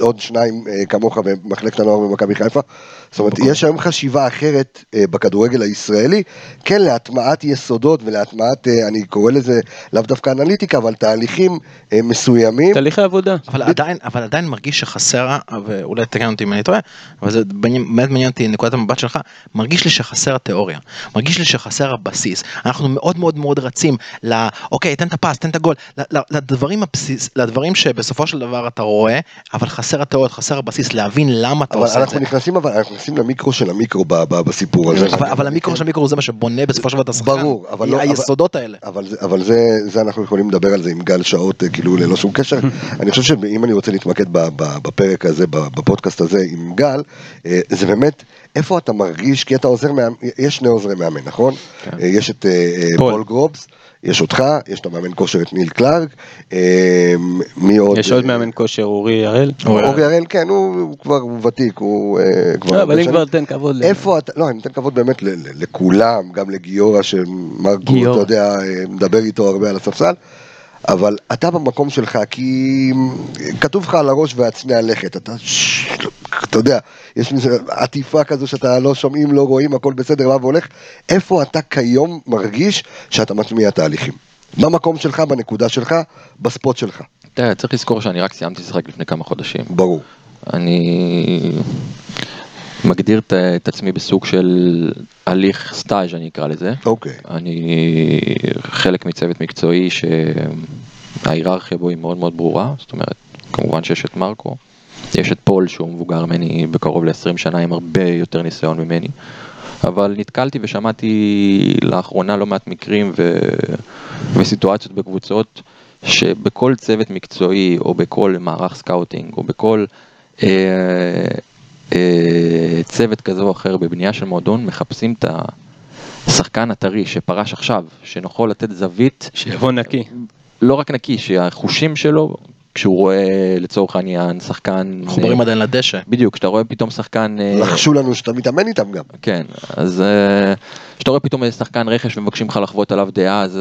עוד שניים אה, כמוך במחלקת הנוער במכבי חיפה. זאת אומרת, יש היום חשיבה אחרת אה, בכדורגל הישראלי, כן, להטמעת יסודות ולהטמעת, אה, אני קורא לזה לאו דווקא אנליטיקה, אבל תהליכים אה, מסוימים. תהליכי עבודה. אבל עדיין, אבל עדיין מרגיש שחסר, ואולי תקן אותי אם אני טועה, אבל זה באמת מעניין אותי נקודת המבט שלך, מרגיש לי שחסר התיאוריה, מרגיש לי שחסר הבסיס. אנחנו מאוד מאוד מאוד רצים ל... אוקיי, תן את הפס, תן את הגול, לדברים הבסיס, לדברים שבסופו של דבר אתה רואה, אבל חסר התיאוריות, חסר הבסיס, להבין למה אתה עושה את אנחנו זה. נכנסים, אבל אנחנו נכנסים למיקרו של המיקרו בסיפור הזה. אבל, המיקרו של המיקרו זה מה שבונה בסופו של דבר את השחקן. ברור, אבל לא- היסודות האלה. אבל, זה- אבל זה, זה אנחנו יכולים לדבר על זה עם גל שעות, אה, כאילו ללא שום קשר. אני חושב שאם אני רוצה להתמקד ב- ב- בפרק הזה, בפודקאסט הזה עם גל, אה, זה באמת, איפה אתה מרגיש, כי אתה עוזר יש שני עוזרי מאמן, נכון? כן. אה, יש את. פול גרובס. יש אותך, יש את המאמן כושר את ניל קלארק, אה, מי עוד? יש עוד מאמן כושר, אורי הראל. אורי הראל, כן, הוא כבר ותיק, הוא אה, כבר... לא, אבל אם. כבר תן כבוד. ל- איפה אתה, לא, אני נותן כבוד באמת לכולם, גם לגיורא שמרקו. אתה יודע, אה, מדבר איתו הרבה על הספסל, אבל אתה במקום שלך, כי כתוב לך על הראש והצנע לכת, אתה, אתה יודע, יש עטיפה כזו שאתה לא שומעים, לא רואים, הכל בסדר, בא והולך, איפה אתה כיום מרגיש שאתה מטמיע תהליכים? במקום שלך, בנקודה שלך, בספוט שלך, תראה, צריך לזכור שאני רק סיימתי לשחק לפני כמה חודשים. ברור. אני מגדיר את, את עצמי בסוג של הליך סטאז' אני אקרא לזה. אוקיי. אני חלק מצוות מקצועי שההיררכיה בו היא מאוד מאוד ברורה, זאת אומרת, כמובן שיש את מרקו, יש את פול שהוא מבוגר ממני בקרוב ל-20 שנה עם הרבה יותר ניסיון ממני, אבל נתקלתי ושמעתי לאחרונה לא מעט מקרים ו... וסיטואציות בקבוצות שבכל צוות מקצועי או בכל מערך scouting או בכל אה, צוות כזה או אחר בבנייה של מועדון מחפשים את השחקן הטרי שפרש עכשיו, שנוכל לתת זווית, שיבוא נקי. לא רק נקי, שהחושים שלו, כשהוא רואה לצורך העניין שחקן... מחוברים אה, עדיין לדשא. בדיוק, כשאתה רואה פתאום שחקן... אה, לחשו לנו שאתה מתאמן איתם גם. כן, אז אה, כשאתה רואה פתאום איזה שחקן רכש ומבקשים לך לחוות עליו דעה, אז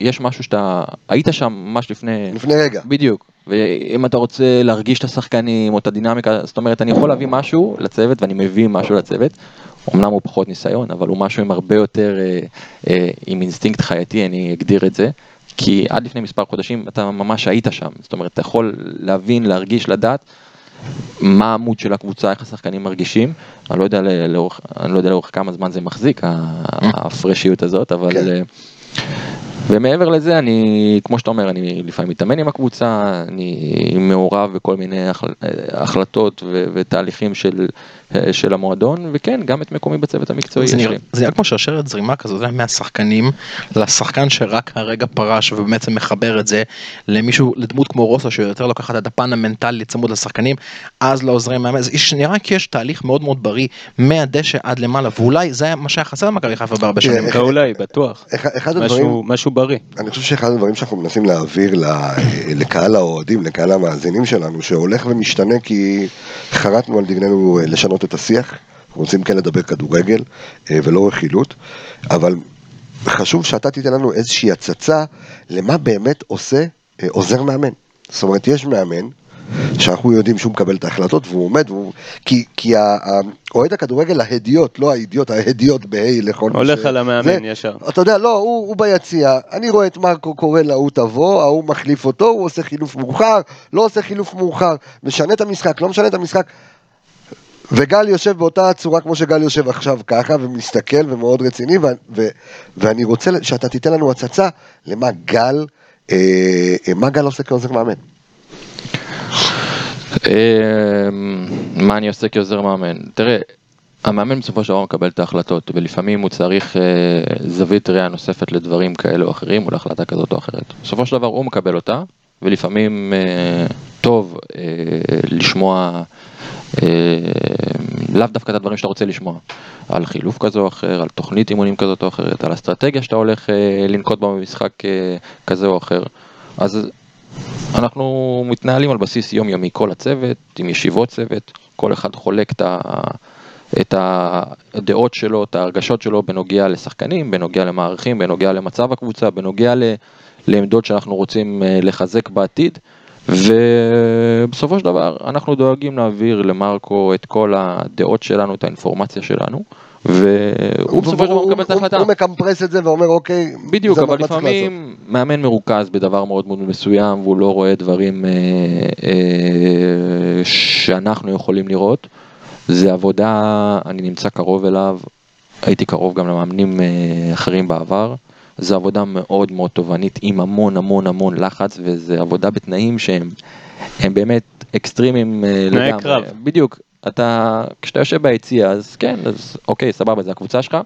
יש משהו שאתה... היית שם ממש לפני... לפני רגע. בדיוק. ואם אתה רוצה להרגיש את השחקנים או את הדינמיקה, זאת אומרת, אני יכול להביא משהו לצוות ואני מביא משהו לצוות. אמנם הוא פחות ניסיון, אבל הוא מישהו עם הרבה יותר, אה, אה, עם אינסטינקט חייתי, אני אגדיר את זה. כי עד לפני מספר חודשים אתה ממש היית שם, זאת אומרת, אתה יכול להבין, להרגיש, לדעת מה העמוד של הקבוצה, איך השחקנים מרגישים. אני לא יודע לאורך, אני לא יודע לאורך כמה זמן זה מחזיק, ה- ההפרשיות הזאת, אבל... אה, ומעבר לזה, אני, כמו שאתה אומר, אני לפעמים מתאמן עם הקבוצה, אני מעורב בכל מיני החל- החלטות ו- ותהליכים של, של המועדון, וכן, גם את מקומי בצוות המקצועי זה יש לי. זה נראה כמו שרשרת זרימה אתה יודע, מהשחקנים לשחקן שרק הרגע פרש ובעצם מחבר את זה למישהו, לדמות כמו רוסו שיותר לוקחת את הפן המנטלי צמוד לשחקנים, אז לעוזרי מאמן, זה נראה כי יש תהליך מאוד מאוד בריא מהדשא עד למעלה, ואולי זה היה מה שהיה חסר למכבי חיפה בהרבה שנים. לא אולי, בטוח. אחד- אחד הדברים, משהו- בריא. אני חושב שאחד הדברים שאנחנו מנסים להעביר לקהל האוהדים, לקהל המאזינים שלנו, שהולך ומשתנה כי חרטנו על דגלנו אה, לשנות את השיח, אנחנו רוצים כן לדבר כדורגל אה, ולא רכילות, אבל חשוב שאתה תיתן לנו איזושהי הצצה למה באמת עושה אה, עוזר מאמן. זאת אומרת, יש מאמן שאנחנו יודעים שהוא מקבל את ההחלטות והוא עומד, והוא... כי, כי אוהד הכדורגל, ההדיוט, לא האידיוט, ההדיוט בה' לכל מי הולך ש- על המאמן זה- ישר. אתה יודע, לא, הוא, הוא ביציע, אני רואה את מרקו קורא להוא תבוא, ההוא מחליף אותו, הוא עושה חילוף מאוחר, לא עושה חילוף מאוחר, משנה את המשחק, לא משנה את המשחק. וגל יושב באותה צורה כמו שגל יושב עכשיו ככה, ומסתכל ומאוד רציני, ו- ו- ואני רוצה שאתה תיתן לנו הצצה למה גל, אה, אה, מה גל עושה כעוזר מאמן. אמ, מה אני עושה כעוזר מאמן? תראה, המאמן בסופו של דבר מקבל את ההחלטות, ולפעמים הוא צריך אה, זווית ראייה נוספת לדברים כאלה או אחרים, או להחלטה כזאת או אחרת. בסופו של דבר הוא מקבל אותה, ולפעמים אה, טוב אה, לשמוע לאו דווקא את הדברים שאתה רוצה לשמוע, על חילוף כזה או אחר, על תוכנית אימונים כזאת או אחרת, על אסטרטגיה שאתה הולך אה, לנקוט בה במשחק אה, כזה או אחר. אז אנחנו מתנהלים על בסיס יומיומי, כל הצוות, עם ישיבות צוות, כל אחד חולק את, ה, את הדעות שלו, את ההרגשות שלו בנוגע לשחקנים, בנוגע למערכים, בנוגע למצב הקבוצה, בנוגע ל, לעמדות שאנחנו רוצים אה, לחזק בעתיד. ובסופו של דבר אנחנו דואגים להעביר למרקו את כל הדעות שלנו, את האינפורמציה שלנו, והוא בסופו של דבר מקבל את ההחלטה. הוא מקמפרס את זה ואומר אוקיי, בדיוק, אבל צריך לעשות." לפעמים מאמן מרוכז בדבר מאוד מאוד מסוים והוא לא רואה דברים אה, אה, שאנחנו יכולים לראות. זה עבודה, אני נמצא קרוב אליו, הייתי קרוב גם למאמנים אה, אחרים בעבר. זו עבודה מאוד מאוד תובענית עם המון המון המון לחץ וזה עבודה בתנאים שהם הם באמת אקסטרימיים אה, תנאי לגמרי. קרב. בדיוק, אתה, כשאתה יושב ביציע אז כן, אז אוקיי, סבבה, זה הקבוצה שלך.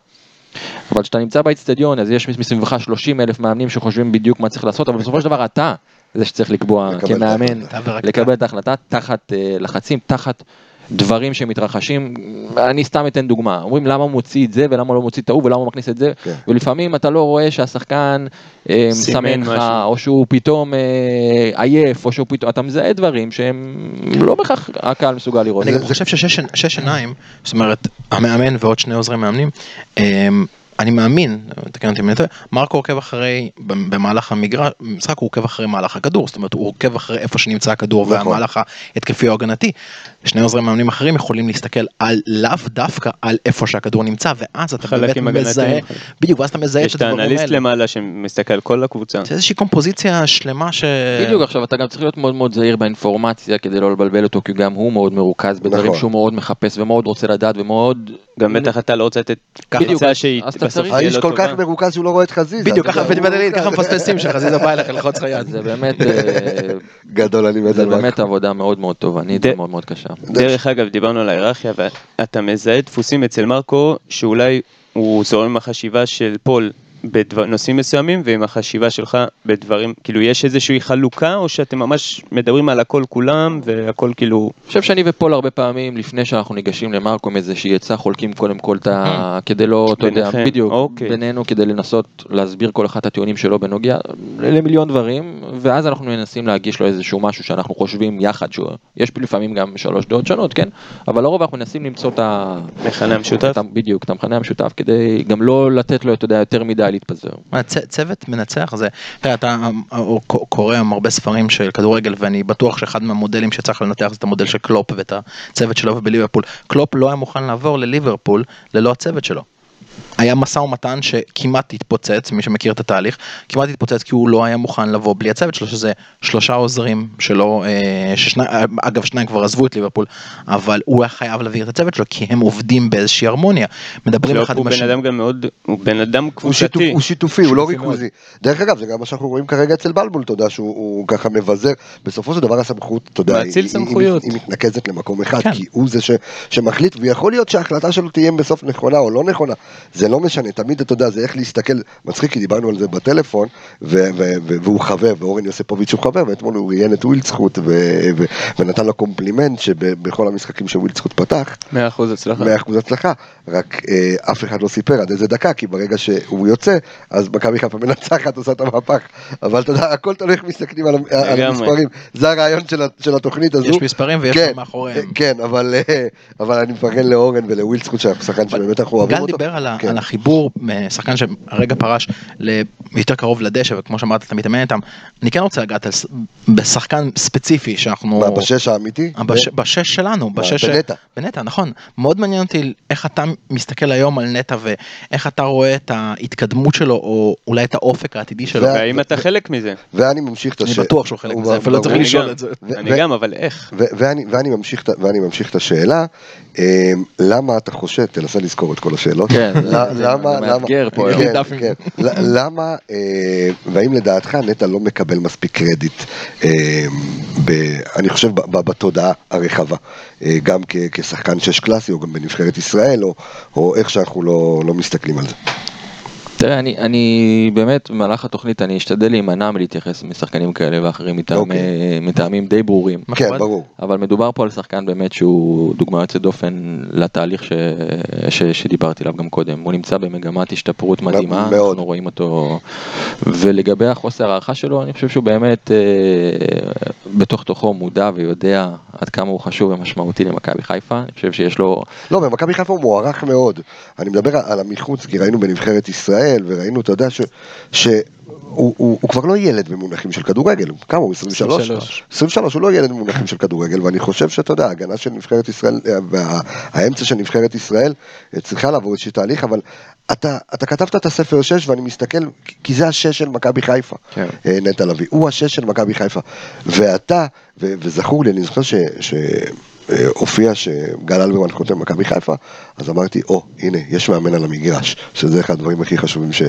אבל כשאתה נמצא באצטדיון אז יש מסביבך 30 אלף מאמנים שחושבים בדיוק מה צריך לעשות, אבל בסופו של דבר אתה זה שצריך לקבוע כמאמן, לקבל את ההחלטה תחת אה, לחצים, תחת דברים שמתרחשים. אני סתם אתן דוגמה, אומרים למה הוא מוציא את זה ולמה הוא לא מוציא את ההוא ולמה הוא מכניס את זה, כן. ולפעמים אתה לא רואה שהשחקן אה, מסמן לך. או שהוא פתאום אה, עייף, או שהוא פתאום, אתה מזהה דברים שהם לא בהכרח הקהל מסוגל לראות. אני חושב ששש שש עיניים, זאת אומרת, המאמן ועוד שני עוזרי מאמנים, הם, אני מאמין, תקן אותי אם אני טועה, מרקו עוקב אחרי, במהלך המגרש, במשחק הוא עוקב אחרי מהלך הכדור, זאת אומרת הוא עוקב אחרי איפה שנמצא הכדור נכון. והמהלך ההתקפי או הגנתי. שני עוזרי מאמנים אחרים יכולים להסתכל על לאו דווקא על איפה שהכדור נמצא, ואז אתה באמת מזהה. בדיוק, ואז אתה מזהה יש את את הדברים האנליסט האלה. למעלה שמסתכל על כל הקבוצה. זה איזושהי קומפוזיציה שלמה ש... בדיוק עכשיו אתה גם צריך להיות מאוד מאוד זהיר באינפורמציה כדי לא לבלבל אותו כי גם הוא מאוד מרוכז בדברים נכון. שהוא מאוד מחפש ומאוד רוצה לדעת ומאוד גם בטח אתה לא רוצה לתת בדיוק, קבוצה שהיא אז אתה צריך- האיש כל כך טובה. מרוכז שהוא לא רואה את חזיזה. בדיוק, ככה, מפספסים שחזיזה בא אליך ללחוץ לך יד. זה באמת אה, גדול, אני מת זה. באמת עבודה מאוד מאוד תובענית ד- ומאוד מאוד קשה. דרך אגב, דיברנו על ההיררכיה, ואתה מזהה דפוסים אצל מרקו, שאולי הוא זורם עם החשיבה של פול בנושאים מסוימים, ועם החשיבה שלך בדברים, כאילו יש איזושהי חלוקה, או שאתם ממש מדברים על הכל כולם, והכל כאילו... אני חושב שאני ופול הרבה פעמים לפני שאנחנו ניגשים למרקו עם איזושהי עצה חולקים קודם כל את ה... כדי לא, אתה יודע, בדיוק, אוקיי. בינינו כדי לנסות להסביר כל אחד את הטיעונים שלו בנוגע למיליון דברים ואז אנחנו מנסים להגיש לו איזשהו משהו שאנחנו חושבים יחד שהוא יש לפעמים גם שלוש דעות שונות כן אבל לרוב אנחנו מנסים למצוא את ה... מכנה המשותף? בדיוק את המכנה המשותף כדי גם לא לתת לו אתה יודע יותר מדי להתפזר. צוות מנצח זה, אתה קורא הרבה ספרים של כדורגל ואני בטוח שאחד מהמודלים שצריך לנתח זה את המודל של קלופ ואת הצוות שלו בליברפול. קלופ לא היה מוכן לעבור לליברפול ללא הצוות שלו. היה משא ומתן שכמעט התפוצץ, מי שמכיר את התהליך, כמעט התפוצץ כי הוא לא היה מוכן לבוא בלי הצוות שלו, שזה שלושה עוזרים שלו, אה, ששני, אה, אגב שניים כבר עזבו את ליברפול, אבל הוא היה חייב להביא את הצוות שלו כי הם עובדים באיזושהי הרמוניה. מדברים קלופ אחד הוא עם בן השני. אדם גם מאוד, הוא בן אדם הוא קבוצתי. הוא שיתופי, הוא לא ריכוזי. דרך אגב, זה גם מה שאנחנו רואים כרגע אצל בלבול, אתה יודע, שהוא הוא ככה מבזר. בסופו של דבר הסמכות, אתה יודע, היא- סמכויות. היא היא מתנקזת למקום אחד, כן. כי הוא זה ש- שמחליט, ויכול להיות שההחלטה שלו תהיה בסוף נכונה או לא נכונה. זה לא משנה, תמיד אתה יודע, זה איך להסתכל, מצחיק, כי דיברנו על זה בטלפון, ו- ו- ו- והוא חבר, ואורן יוסיפוביץ' הוא חבר, ואתמול הוא ראיין את ווילדסחוט, ו- ו- ונתן לו קומפלימנט שבכל המשחקים שווילדסחוט פתח, 100% הצלחה. מאה אחוז הצלחה, רק אה, אף אחד לא סיפר עד איזה דקה, כי ברגע שהוא יוצא, אז מכבי חיפה מנצחת, עושה את המהפך. אבל אתה יודע, הכל תלוי איך מסתכלים על, על. המספרים. זה הרעיון של, של התוכנית הזו. יש מספרים ויש כן, מאחוריהם. כן, אבל, אה, אבל אני מפרגן לאורן ולווילדסקוט, שחקן שבאמת אנחנו אוהבים גל אותו. דיבר על, כן. על החיבור, אה, שחקן שהרגע פרש יותר קרוב לדשא, וכמו שאמרת, אתה מתאמן איתם. אני כן רוצה לגעת בשחקן ספציפי שאנחנו... מה, בשש האמיתי? בש, בשש שלנו, בשש... בנטע. בנטע, נכון. מאוד מעניין אותי איך אתה מסתכל היום על נטע ואיך אתה רואה את ההתקדמות שלו, או אולי את האופק העתידי שלו. וה- והאם אתה חלק מזה? ואני ממשיך את אני הש... בטוח שהוא חלק מזה, אפילו לא צריך. לשאול אני את זה. אני גם, אבל איך? ואני, ואני, ממשיך, את ה- ואני ממשיך את השאלה, אה, למה אתה חושב, תנסה לזכור את כל השאלות, כן, זה- ל- זה- למה, למה, כן. דפים. כן, למה, אה, והאם לדעתך נטע לא מקבל מספיק קרדיט, אה, אני חושב בתודעה הרחבה, אה, גם כשחקן שש קלאסי או גם בנבחרת ישראל, או, או איך שאנחנו לא, לא מסתכלים על זה. תראה, אני, אני באמת, במהלך התוכנית אני אשתדל להימנע מלהתייחס משחקנים כאלה ואחרים אוקיי. מטעמים די ברורים. כן, מכובד. ברור. אבל מדובר פה על שחקן באמת שהוא דוגמה יוצאת דופן לתהליך ש... ש... שדיברתי עליו גם קודם. הוא נמצא במגמת השתפרות מדהימה, מאוד. אנחנו רואים אותו. ולגבי החוסר הערכה שלו, אני חושב שהוא באמת אה, בתוך תוכו מודע ויודע עד כמה הוא חשוב ומשמעותי למכבי חיפה. אני חושב שיש לו... לא, במכבי חיפה הוא מוערך מאוד. אני מדבר על המחוץ, כי ראינו בנבחרת ישראל, וראינו, אתה יודע, ש... ש... הוא, הוא, הוא כבר לא ילד במונחים של כדורגל, כמה הוא? 23? 23. 23, הוא לא ילד במונחים של כדורגל, ואני חושב שאתה יודע, ההגנה של נבחרת ישראל, אה, והאמצע של נבחרת ישראל אה, צריכה לעבור איזשהו תהליך, אבל אתה, אתה כתבת את הספר 6 ואני מסתכל, כי זה השש של מכבי חיפה, כן. אה, נטע לביא, הוא השש של מכבי חיפה, ואתה, ו, וזכור לי, אני זוכר ש... ש הופיע שגל אלברמן חותם מכבי חיפה, אז אמרתי, או, הנה, יש מאמן על המגרש, שזה אחד הדברים הכי חשובים ש...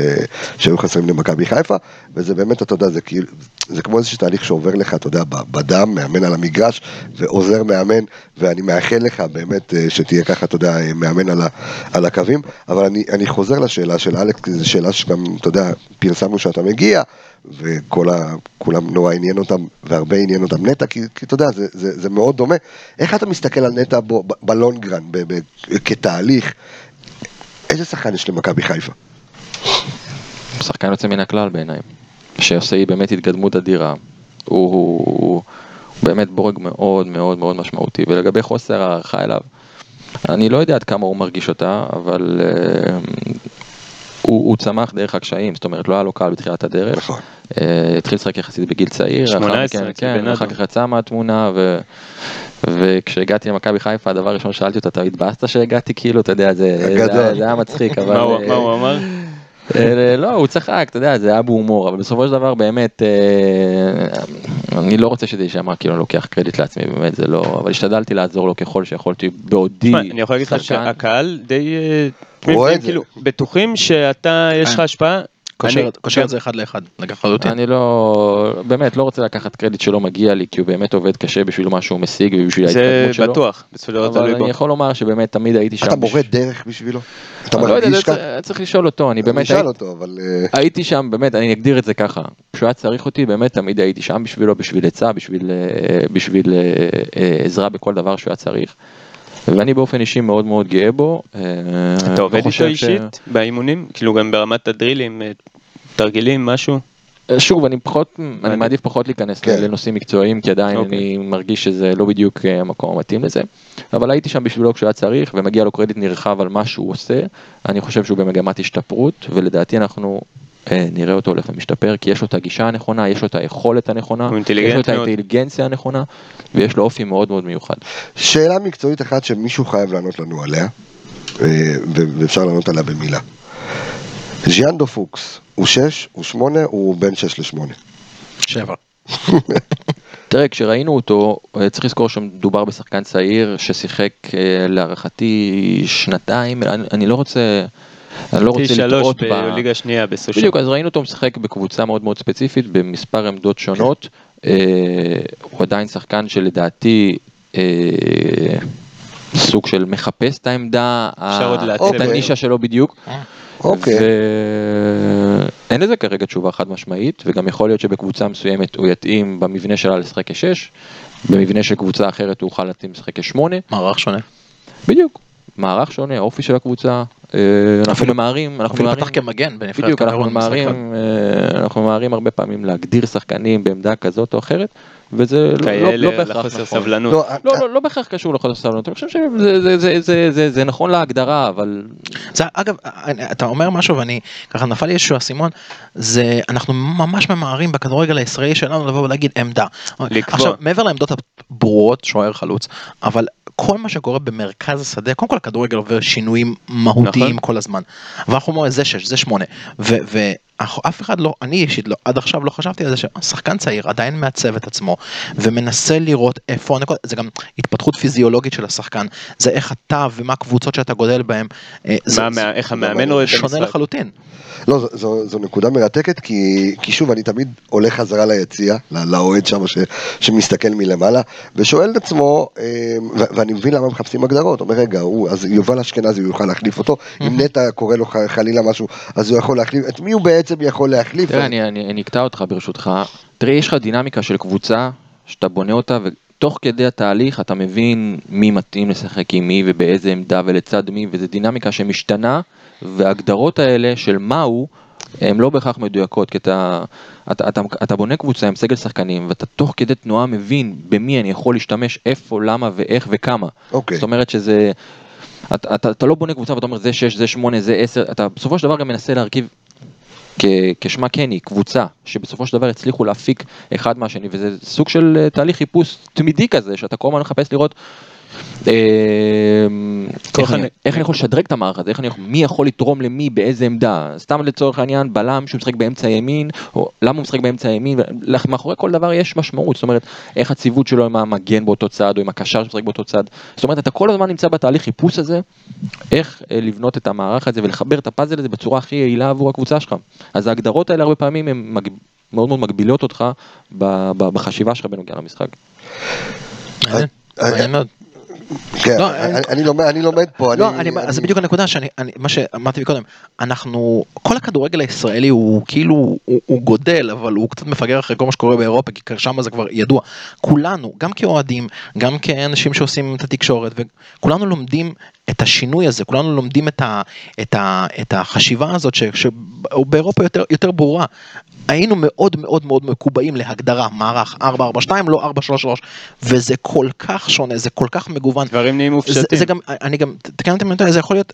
שהיו חסרים למכבי חיפה, וזה באמת, אתה יודע, זה כאילו, זה כמו איזשהו תהליך שעובר לך, אתה יודע, בדם, מאמן על המגרש, ועוזר מאמן, ואני מאחל לך באמת אה, שתהיה ככה, אתה יודע, אה, מאמן על, ה... על הקווים, אבל אני, אני חוזר לשאלה של אלכס, כי זו שאלה שגם, אתה יודע, פרסמנו שאתה מגיע, וכל ה... כולם נורא עניין אותם, והרבה עניין אותם נטע, כי, כי אתה יודע, זה, זה, זה מאוד דומה. איך אתה מסתכל על נטע בלונגרן, ב- כתהליך? איזה שחקן יש למכבי חיפה? שחקן יוצא מן הכלל בעיניי, שעושה באמת התקדמות אדירה. הוא, הוא, הוא באמת בורג מאוד מאוד מאוד משמעותי, ולגבי חוסר הערכה אליו, אני לא יודע עד כמה הוא מרגיש אותה, אבל אה, הוא, הוא צמח דרך הקשיים, זאת אומרת לא היה לו קל בתחילת הדרך. נכון. אה, התחיל לשחק יחסית בגיל צעיר, אחר 18, מכן, כן. אחר כך יצא מהתמונה, ו, וכשהגעתי למכבי חיפה, הדבר הראשון ששאלתי אותה, אתה התבאסת שהגעתי? כאילו, אתה יודע, זה, זה, זה היה מצחיק, אבל... מה הוא- אה, מה הוא אמר? אה, לא, הוא צחק, אתה יודע, זה היה בהומור, אבל בסופו של דבר באמת, אני לא רוצה שזה יישמע כאילו אני לוקח קרדיט לעצמי, באמת זה לא, אבל השתדלתי לעזור לו ככל שיכולתי בעודי. אני יכול להגיד לך. שהקהל די רואה תמימים, את זה. כאילו בטוחים שאתה יש לך השפעה. קושר את זה אחד לאחד, לחלוטין. אני לא, באמת לא רוצה לקחת קרדיט שלא מגיע לי, כי הוא באמת עובד קשה בשביל מה שהוא משיג ובשביל זה ההתקדמות שלו. בטוח, של דבר אבל. אני יכול לומר שבאמת תמיד הייתי שם. אתה מורה דרך בשבילו? אתה אני לא מרגיש זה ככה? צריך- לשאול אותו, אני באמת הייתי-. אה, הייתי שם, באמת, אני אגדיר את זה ככה. כשהוא היה צריך אותי, באמת תמיד הייתי שם בשבילו, בשביל עצה, בשביל, בשביל אה, אה, עזרה בכל דבר שהוא היה צריך. ואני באופן אישי מאוד מאוד גאה בו. אה, אתה עובד איתו אישית באימונים? כאילו גם ברמת הדרילים, אה, תרגילים, משהו? אה, שוב, אני פחות, אני מעדיף פחות להיכנס כן. לנושאים מקצועיים, כי עדיין אוקיי. אני מרגיש שזה לא בדיוק המקום המתאים לזה. אבל הייתי שם בשבילו כשהוא היה צריך, ומגיע לו קרדיט נרחב על מה שהוא עושה. אני חושב שהוא במגמת השתפרות, ולדעתי אנחנו נראה אותו הולך ומשתפר, כי יש לו את הגישה הנכונה, יש לו את היכולת הנכונה, יש לו את. האינטליגנציה הנכונה, ויש לו אופי מאוד מאוד מיוחד. שאלה מקצועית אחת שמישהו חייב לענות לנו עליה, אה, ואפשר לענות עליה במילה. ז'יאנדו פוקס, הוא 6, הוא 8, הוא בין 6 ל-8. שבע. תראה, כשראינו אותו, אה, צריך לזכור שמדובר בשחקן צעיר ששיחק אה, להערכתי שנתיים, אני, אני לא רוצה, אני לא רוצה לטעות ב... בליגה השנייה בסושה. בדיוק, אז ראינו אותו משחק בקבוצה מאוד מאוד ספציפית, במספר עמדות שונות. אה, הוא עדיין שחקן שלדעתי אה, סוג של מחפש את העמדה. את אוקיי. הנישה שלו בדיוק. אוקיי. ואין לזה כרגע תשובה חד משמעית, וגם יכול להיות שבקבוצה מסוימת הוא יתאים במבנה שלה לשחק כשש, במבנה של קבוצה אחרת הוא יוכל להתאים לשחק כשמונה, מערך שונה. בדיוק. מערך שונה, האופי של הקבוצה, אה, אנחנו אפילו- ממהרים, אנחנו ממהרים, פתח כמגן בנבחרת בדיוק, אנחנו. ממהרים, אה, אנחנו ממהרים הרבה פעמים להגדיר שחקנים בעמדה כזאת או אחרת, וזה לא- לא- כאלה לא, לא בהכרח נכון. סבלנות. לא, לא, אה, לא, לא בהכרח קשור לחוסר סבלנות, אני חושב שזה זה, זה, זה, זה, זה נכון להגדרה, אבל... זה, אגב, אתה אומר משהו ואני, ככה נפל לי איזשהו אסימון, זה אנחנו ממש ממהרים בכדורגל הישראלי שלנו לבוא ולהגיד עמדה. לקבוע. עכשיו, מעבר לעמדות הברורות, שוער חלוץ, אבל כל מה שקורה במרכז השדה, קודם כל הכדורגל עובר שינויים מהותיים נכון. כל הזמן. ואנחנו אומרים זה שש, זה 8, אף אחד לא, אני אישית לא, עד עכשיו לא חשבתי על זה ששחקן צעיר עדיין מעצב את עצמו ומנסה לראות איפה הנקודות, זה גם התפתחות פיזיולוגית של השחקן, זה איך אתה ומה הקבוצות שאתה גודל בהם, אה, זה, מה, זה, איך המאמן רואה את המשחק, שונה לחלוטין. לא, זו, זו, זו נקודה מרתקת כי, כי שוב אני תמיד הולך חזרה ליציע, לאוהד שם ש, שמסתכל מלמעלה ושואל את עצמו, אמ, ו, ואני מבין למה מחפשים הגדרות, אומר רגע, הוא, אז יובל אשכנזי הוא יוכל להחליף אותו, אם נטע קורא לו חלילה משהו, אז הוא יכול להחליף, את מי הוא יכול להחליף? תראה, אני, אני, אני אקטע אותך ברשותך. תראה, יש לך דינמיקה של קבוצה, שאתה בונה אותה, ותוך כדי התהליך אתה מבין מי מתאים לשחק עם מי ובאיזה עמדה ולצד מי, וזו דינמיקה שמשתנה, וההגדרות האלה של מהו, הן לא בהכרח מדויקות, כי אתה, אתה, אתה, אתה בונה קבוצה עם סגל שחקנים, ואתה תוך כדי תנועה מבין במי אני יכול להשתמש, איפה, למה ואיך וכמה. אוקיי. זאת אומרת שזה... אתה, אתה, אתה לא בונה קבוצה ואתה אומר זה 6, זה 8, זה 10, אתה בסופו של דבר גם מנסה להרכיב כשמה כן היא, קבוצה, שבסופו של דבר הצליחו להפיק אחד מהשני, וזה סוג של אה, תהליך חיפוש תמידי כזה, שאתה כל הזמן מחפש לראות איך אני- אני- איך אני יכול לשדרג את המערך הזה, איך אני יכול- מי יכול לתרום למי באיזה עמדה, סתם לצורך העניין בלם שהוא משחק באמצע ימין, או למה הוא משחק באמצע ימין, מאחורי כל דבר יש משמעות, זאת אומרת איך הציוות שלו עם המגן באותו צד או עם הקשר שמשחק באותו צד, זאת אומרת אתה כל הזמן נמצא בתהליך חיפוש הזה, איך אה, לבנות את המערך הזה ולחבר את הפאזל הזה בצורה הכי יעילה עבור הקבוצה שלך, אז ההגדרות האלה הרבה פעמים הן מג... מאוד מאוד מגבילות אותך בחשיבה שלך בנוגע למשחק. מעניין, אה, מעניין מאוד. כן, לא, אני, לומד, אני לומד פה, לא, אני, אני, זה בדיוק הנקודה שאני, אני, מה שאמרתי מקודם, אנחנו, כל הכדורגל הישראלי הוא כאילו, הוא, הוא גודל, אבל הוא קצת מפגר אחרי כל מה שקורה באירופה, כי שם זה כבר ידוע. כולנו, גם כאוהדים, גם כאנשים שעושים את התקשורת, וכולנו לומדים את השינוי הזה, כולנו לומדים את, ה, את, ה, את החשיבה הזאת, ש, שבאירופה יותר, יותר ברורה. היינו מאוד מאוד מאוד מקובעים להגדרה, מערך 4-4-2, לא 4-3-3, וזה כל כך שונה, זה כל כך מגוון. דברים נהיים זה, מופשטים. זה גם, אני גם, תקן אותי זה יכול להיות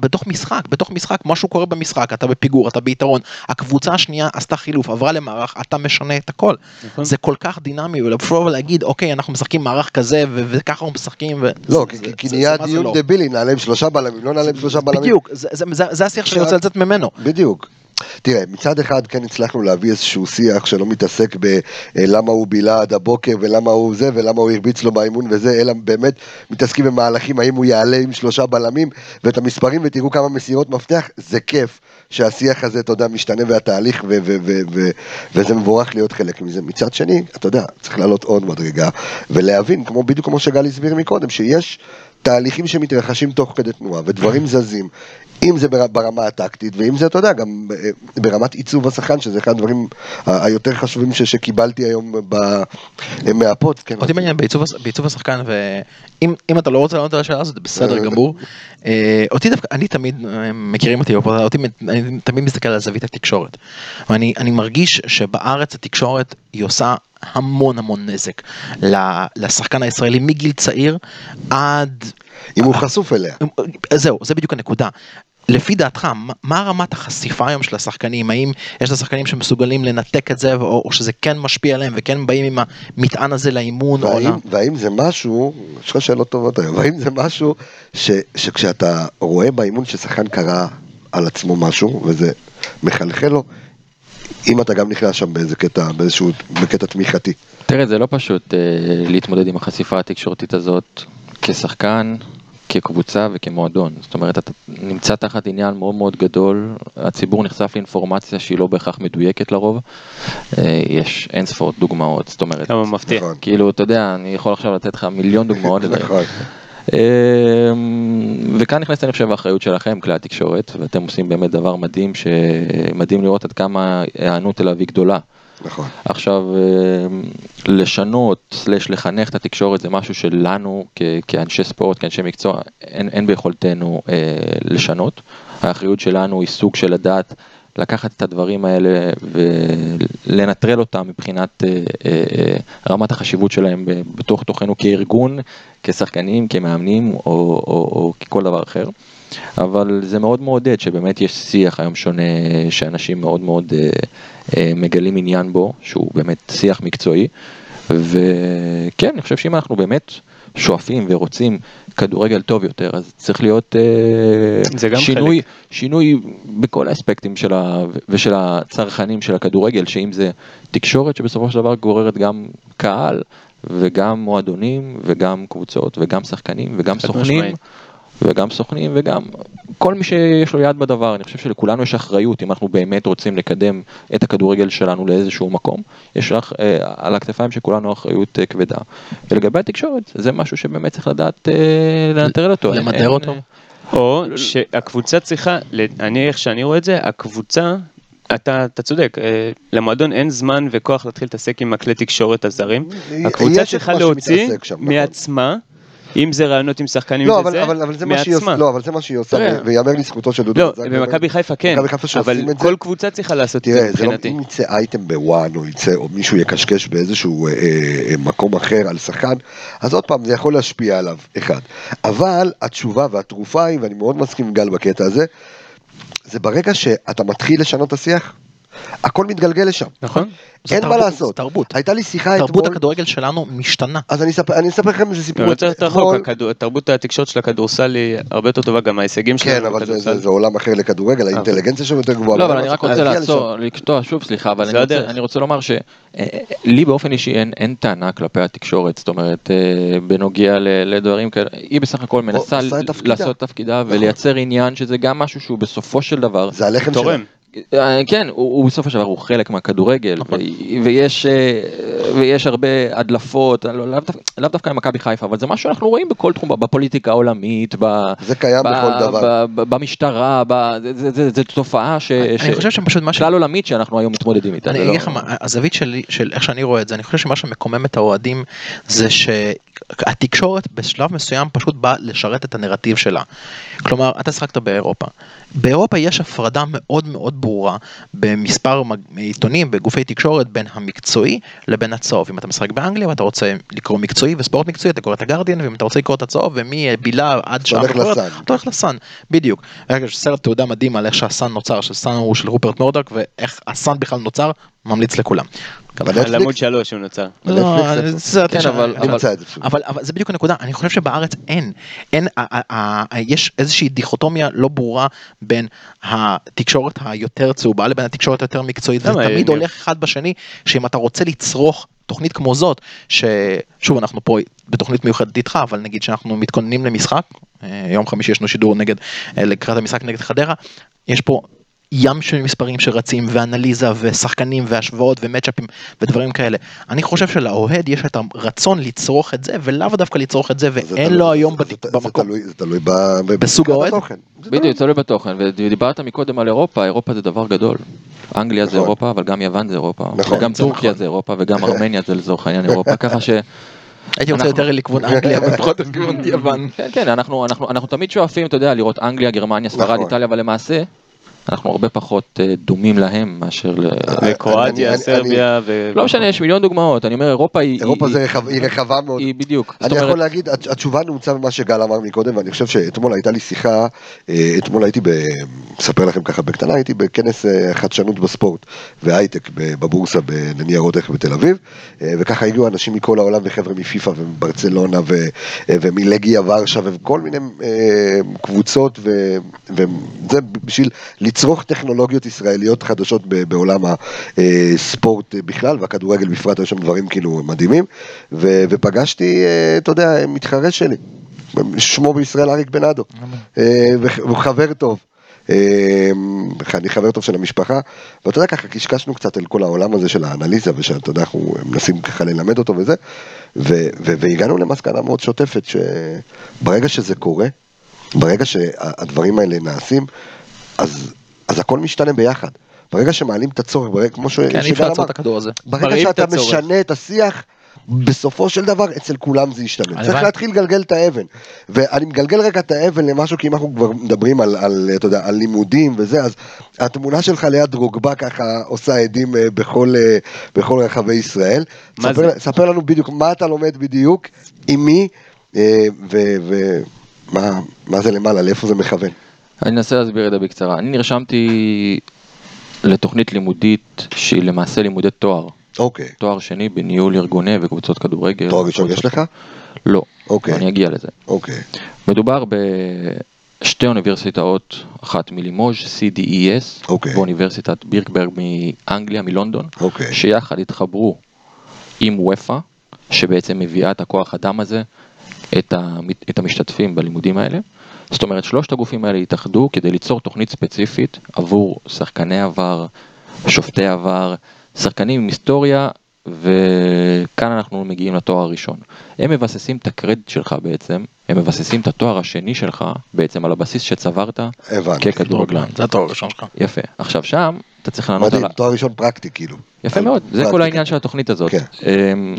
בתוך משחק, בתוך משחק, משהו קורה במשחק, אתה בפיגור, אתה ביתרון, הקבוצה השנייה עשתה חילוף, עברה למערך, אתה משנה את הכל. נכון. זה כל כך דינמי, ולבוא ולהגיד, אוקיי, אנחנו משחקים מערך כזה, ו- וככה אנחנו משחקים, ו... לא, זה- כי- זה- כי זה- נהיה דיון לא? דבילי, נעלה עם שלושה בלמים, לא נעלה עם שלושה בלמים. בדיוק, זה- זה- זה- זה השיח שאני רוצה לצאת ממנו. בדיוק. תראה, מצד אחד כן הצלחנו להביא איזשהו שיח שלא מתעסק בלמה הוא בילה עד הבוקר ולמה הוא זה ולמה הוא הרביץ לו באימון וזה, אלא באמת מתעסקים במהלכים, האם הוא יעלה עם שלושה בלמים ואת המספרים ותראו כמה מסירות מפתח, זה כיף שהשיח הזה, אתה יודע, משתנה והתהליך ו- ו- ו- ו- וזה מבורך להיות חלק מזה. מצד שני, אתה יודע, צריך לעלות עוד מדרגה ולהבין, כמו בדיוק כמו שגל הסביר מקודם, שיש תהליכים שמתרחשים תוך כדי תנועה ודברים זזים. אם זה בר- ברמה הטקטית, ואם זה, אתה יודע, גם אה, ברמת עיצוב השחקן, שזה אחד הדברים היותר חשובים ש- שקיבלתי היום ב- אה, מהפוד. כן, אותי מעניין בעיצוב, הש- בעיצוב השחקן ואם אם אתה לא רוצה לענות על השאלה הזאת בסדר גמור. אה, אותי דווקא אני תמיד מכירים אותי אותי אני תמיד מסתכל על זווית התקשורת. אני מרגיש שבארץ התקשורת היא עושה המון המון נזק לשחקן הישראלי מגיל צעיר עד אם הוא חשוף אליה. זהו, זה בדיוק הנקודה. לפי דעתך, מה- רמת החשיפה היום של השחקנים? האם יש לשחקנים שמסוגלים לנתק את זה, או, או שזה כן משפיע עליהם וכן באים עם המטען הזה לאימון? או והאם, לא? והאם זה משהו, יש לך שאלות טובות היום, והאם זה משהו ש, שכשאתה רואה באימון ששחקן קרא על עצמו משהו, וזה מחלחל לו, אם אתה גם נכנס שם באיזה קטע, באיזשהו, בקטע תמיכתי. תראה, זה לא פשוט אה, להתמודד עם החשיפה התקשורתית הזאת כשחקן, כקבוצה וכמועדון. זאת אומרת, אתה נמצא תחת עניין מאוד מאוד גדול, הציבור נחשף לאינפורמציה שהיא לא בהכרח מדויקת לרוב. אה, יש אין ספור דוגמאות, זאת אומרת, כמה מפתיע. נכון. כאילו, אתה יודע, אני יכול עכשיו לתת לך מיליון דוגמאות. לזה. נכון. אמ, וכאן נכנסת אני חושב האחריות שלכם כלי התקשורת ואתם עושים באמת דבר מדהים שמדהים לראות עד כמה ההיענות אליו היא גדולה. נכון. עכשיו אמ, לשנות סלש לחנך את התקשורת זה משהו שלנו כ- כאנשי ספורט כאנשי מקצוע אין, אין ביכולתנו אה, לשנות. האחריות שלנו היא סוג של לדעת לקחת את הדברים האלה ולנטרל אותם מבחינת אה, אה, אה, רמת החשיבות שלהם בתוך תוכנו כארגון, כשחקנים, כמאמנים או, או, או ככל דבר אחר. אבל זה מאוד מעודד שבאמת יש שיח היום שונה שאנשים מאוד מאוד אה, אה, מגלים עניין בו, שהוא באמת שיח מקצועי. וכן, אני חושב שאם אנחנו באמת שואפים ורוצים כדורגל טוב יותר, אז צריך להיות אה, שינוי, חלק. שינוי בכל האספקטים של ה... ושל הצרכנים של הכדורגל, שאם זה תקשורת שבסופו של דבר גוררת גם קהל, וגם מועדונים, וגם קבוצות, וגם שחקנים, וגם סוכנים. משמעית. וגם סוכנים וגם כל מי שיש לו יד בדבר, אני חושב שלכולנו יש אחריות אם אנחנו באמת רוצים לקדם את הכדורגל שלנו לאיזשהו מקום, יש לך אה, על הכתפיים של כולנו אחריות אה, כבדה. ולגבי התקשורת, זה משהו שבאמת צריך לדעת אה, לנטרל אותו. אין, אותו? אה, או שהקבוצה צריכה, אני איך שאני רואה את זה, הקבוצה, אתה, אתה צודק, אה, למועדון אין זמן וכוח להתחיל להתעסק עם הכלי תקשורת הזרים. יש הקבוצה צריכה להוציא שמתעסק שם, נכון. אם זה רעיונות עם שחקנים לא, וזה, אבל, אבל, זה מעצמה. לא, אבל זה מה שהיא עושה, תראה. ויאמר לזכותו של דודו. לא, במכבי חיפה כן, אבל. כל קבוצה צריכה לעשות את תראה, זה לא, מבחינתי. אם יצא אייטם בוואן, או יצא, או מישהו יקשקש באיזשהו אה, אה, מקום אחר על שחקן, אז עוד פעם, זה יכול להשפיע עליו, אחד. אבל התשובה והתרופה היא, ואני מאוד מסכים עם גל בקטע הזה, זה ברגע שאתה מתחיל לשנות את השיח, הכל מתגלגל לשם. נכון. אין מה תרבות, לעשות. תרבות. הייתה לי שיחה תרבות אתמול, הכדורגל שלנו משתנה. אז אני אספר אני אספר לכם איזה סיפור. לא יותר יותר רחוק, תרבות התקשורת של הכדורסל היא הרבה יותר טובה, גם ההישגים שלנו כן, אבל זה- בכדורסל. זה זה עולם אחר לכדורגל, האינטליגנציה שלו יותר גבוהה. לא, אבל אני רק רוצה לעצור, לקטוע שוב, סליחה, אבל אני רוצה-. אני לומר שלי באופן אישי אין- אין טענה כלפי התקשורת, זאת אומרת, אה, בנוגע ל- לדברים כאלה, היא בסך הכל מנסה. לעשות תפקידה נכון. ולייצר עניין שזה גם משהו שהוא בסופו של דבר, זה הלחם שלה. אה, כן, הוא, בסופו של דבר הוא חלק מהכדורגל, נכון. ויש, אה, ויש הרבה הדלפות, לא- לאו לאו דווקא עם מכבי חיפה, אבל זה מה שאנחנו רואים בכל תחום, בפוליטיקה העולמית, ב- זה קיים ב- בכל דבר. ב- במשטרה, ב- זה- זה- זה- זה תופעה ש- אני ש- חושב שפשוט מה ש... כלל עולמית שאנחנו היום מתמודדים איתה. אני אגיד לא- לך מה, הזווית שלי, של איך שאני רואה את זה, אני חושב שמה שמקומם את האוהדים זה התקשורת בשלב מסוים פשוט באה לשרת את הנרטיב שלה. כלומר, אתה שחקת באירופה. באירופה יש הפרדה מאוד מאוד ברורה במספר עיתונים, בגופי תקשורת, בין המקצועי לבין הצהוב. אם אתה משחק באנגליה ואתה רוצה לקרוא מקצועי וספורט מקצועי, אתה קורא את הגרדיאן, ואם אתה רוצה לקרוא את הצהוב, ומבילה עד שעה לסאן. אתה הולך לסאן, בדיוק. רגע, יש סרט תעודה מדהים על איך שהסאן נוצר, שסאן הוא של רופרט מורדוק, ואיך הסאן בכלל נוצר, ממליץ לכולם. בנטפליקס? על עמוד שלוש הוא נוצר. לא, כן, אבל- אבל- זה בדיוק הנקודה, אני חושב שבארץ אין, אין, יש איזושהי דיכוטומיה לא ברורה בין התקשורת היותר צהובה לבין התקשורת היותר מקצועית, זה תמיד הולך אחד בשני, שאם אתה רוצה לצרוך תוכנית כמו זאת, ששוב אנחנו פה בתוכנית מיוחדת איתך, אבל נגיד שאנחנו מתכוננים למשחק, אה, יום חמישי יש לנו שידור נגד, אה, לקראת המשחק נגד חדרה, יש פה ים של מספרים שרצים ואנליזה ושחקנים והשוואות ומצ'אפים ודברים כאלה. אני חושב שלאוהד יש את הרצון לצרוך את זה ולאו דווקא לצרוך את זה ואין לו היום במקום. זה תלוי בסוג האוהד? בדיוק, תלוי בתוכן, ודיברת מקודם על אירופה, אירופה זה דבר גדול. אנגליה זה נכון. אירופה, אבל גם יוון זה אירופה, נכון, וגם טורקיה. זה אירופה, וגם ארמניה זה לצורך העניין אירופה, ככה ש... הייתי רוצה יותר לכיוון אנגליה ופחות לכיוון יוון. כן, כן, אנחנו תמיד שואפים, אתה יודע, לראות אנגליה, גרמניה, ספרד, נכון. איטליה, אבל למעשה, אנחנו הרבה פחות אה, דומים להם מאשר ל... אני- וקרואטיה, אני- סרביה ו... לא משנה, יש מיליון דוגמאות, אני אומר, אירופה היא... אירופה היא- רחבה מאוד. היא בדיוק. אני יכול להגיד, הת- התשובה נעוצה במה שגל אמר מקודם, ואני חושב שאתמול הייתה לי שיחה, אה, אתמול הייתי, ב- אספר לכם ככה בקטנה, הייתי בכנס אה, חדשנות בספורט והייטק בבורסה לניירות ערך בתל אביב, וככה הגיעו אנשים מכל העולם וחבר'ה מפיפ"א ומברצלונה ומלגיה ורשה וכל מיני קבוצות, וזה בשביל לצרוך טכנולוגיות ישראליות חדשות בעולם הספורט בכלל והכדורגל בפרט, היו שם דברים כאילו מדהימים, ו- ופגשתי, אה, אתה יודע, מתחרה שלי, שמו בישראל אריק בנאדו, אה, הוא חבר טוב. אה, אני חבר טוב של המשפחה, ואתה יודע ככה קשקשנו קצת על כל העולם הזה של האנליזה, ושאתה יודע, אנחנו מנסים ככה ללמד אותו וזה, ו- ו- והגענו למסקנה מאוד שוטפת, שברגע שזה קורה, ברגע שהדברים האלה נעשים, אז, אז הכל משתנה ביחד. ברגע שמעלים את הצורך, ברגע, כמו ש- כן, אי אפשר לעצור את הכדור הזה. ברגע את שאתה הצורך. משנה את השיח, בסופו של דבר אצל כולם זה ישתנה. צריך להתחיל לגלגל את האבן. ואני מגלגל רגע את האבן למשהו, כי אם אנחנו כבר מדברים על, על, אתה יודע, על לימודים וזה, אז התמונה שלך ליד דרוגבה ככה עושה עדים אה, בכל, אה, בכל רחבי ישראל. ספר, זה? ספר לנו בדיוק מה אתה לומד בדיוק, עם מי, אה, ומה מה זה למעלה, לאיפה זה מכוון. אני אנסה להסביר את זה בקצרה. אני נרשמתי לתוכנית לימודית שהיא למעשה לימודי תואר. אוקיי. תואר שני בניהול ארגוני וקבוצות כדורגל. תואר ראשון יש לך? לא. אוקיי. אני אגיע לזה. אוקיי. מדובר בשתי אוניברסיטאות, אחת מלימוז' CDES, אוקיי. ואוניברסיטת בירקברג מאנגליה, מלונדון, אוקיי. שיחד התחברו עם וופא, שבעצם מביאה את הכוח אדם הזה, את, המת- את המשתתפים בלימודים האלה. זאת אומרת, שלושת הגופים האלה התאחדו כדי ליצור תוכנית ספציפית עבור שחקני עבר, שופטי עבר, שחקנים עם היסטוריה, וכאן אנחנו מגיעים לתואר הראשון. הם מבססים את הקרדיט שלך בעצם, הם מבססים את התואר השני שלך בעצם על הבסיס שצברת. ככדורגלן. זה התואר הראשון שלך. יפה. עכשיו שם, אתה צריך לענות על... תואר ראשון פרקטי כאילו. יפה מאוד, זה. כל העניין של התוכנית הזאת. כן. אמ,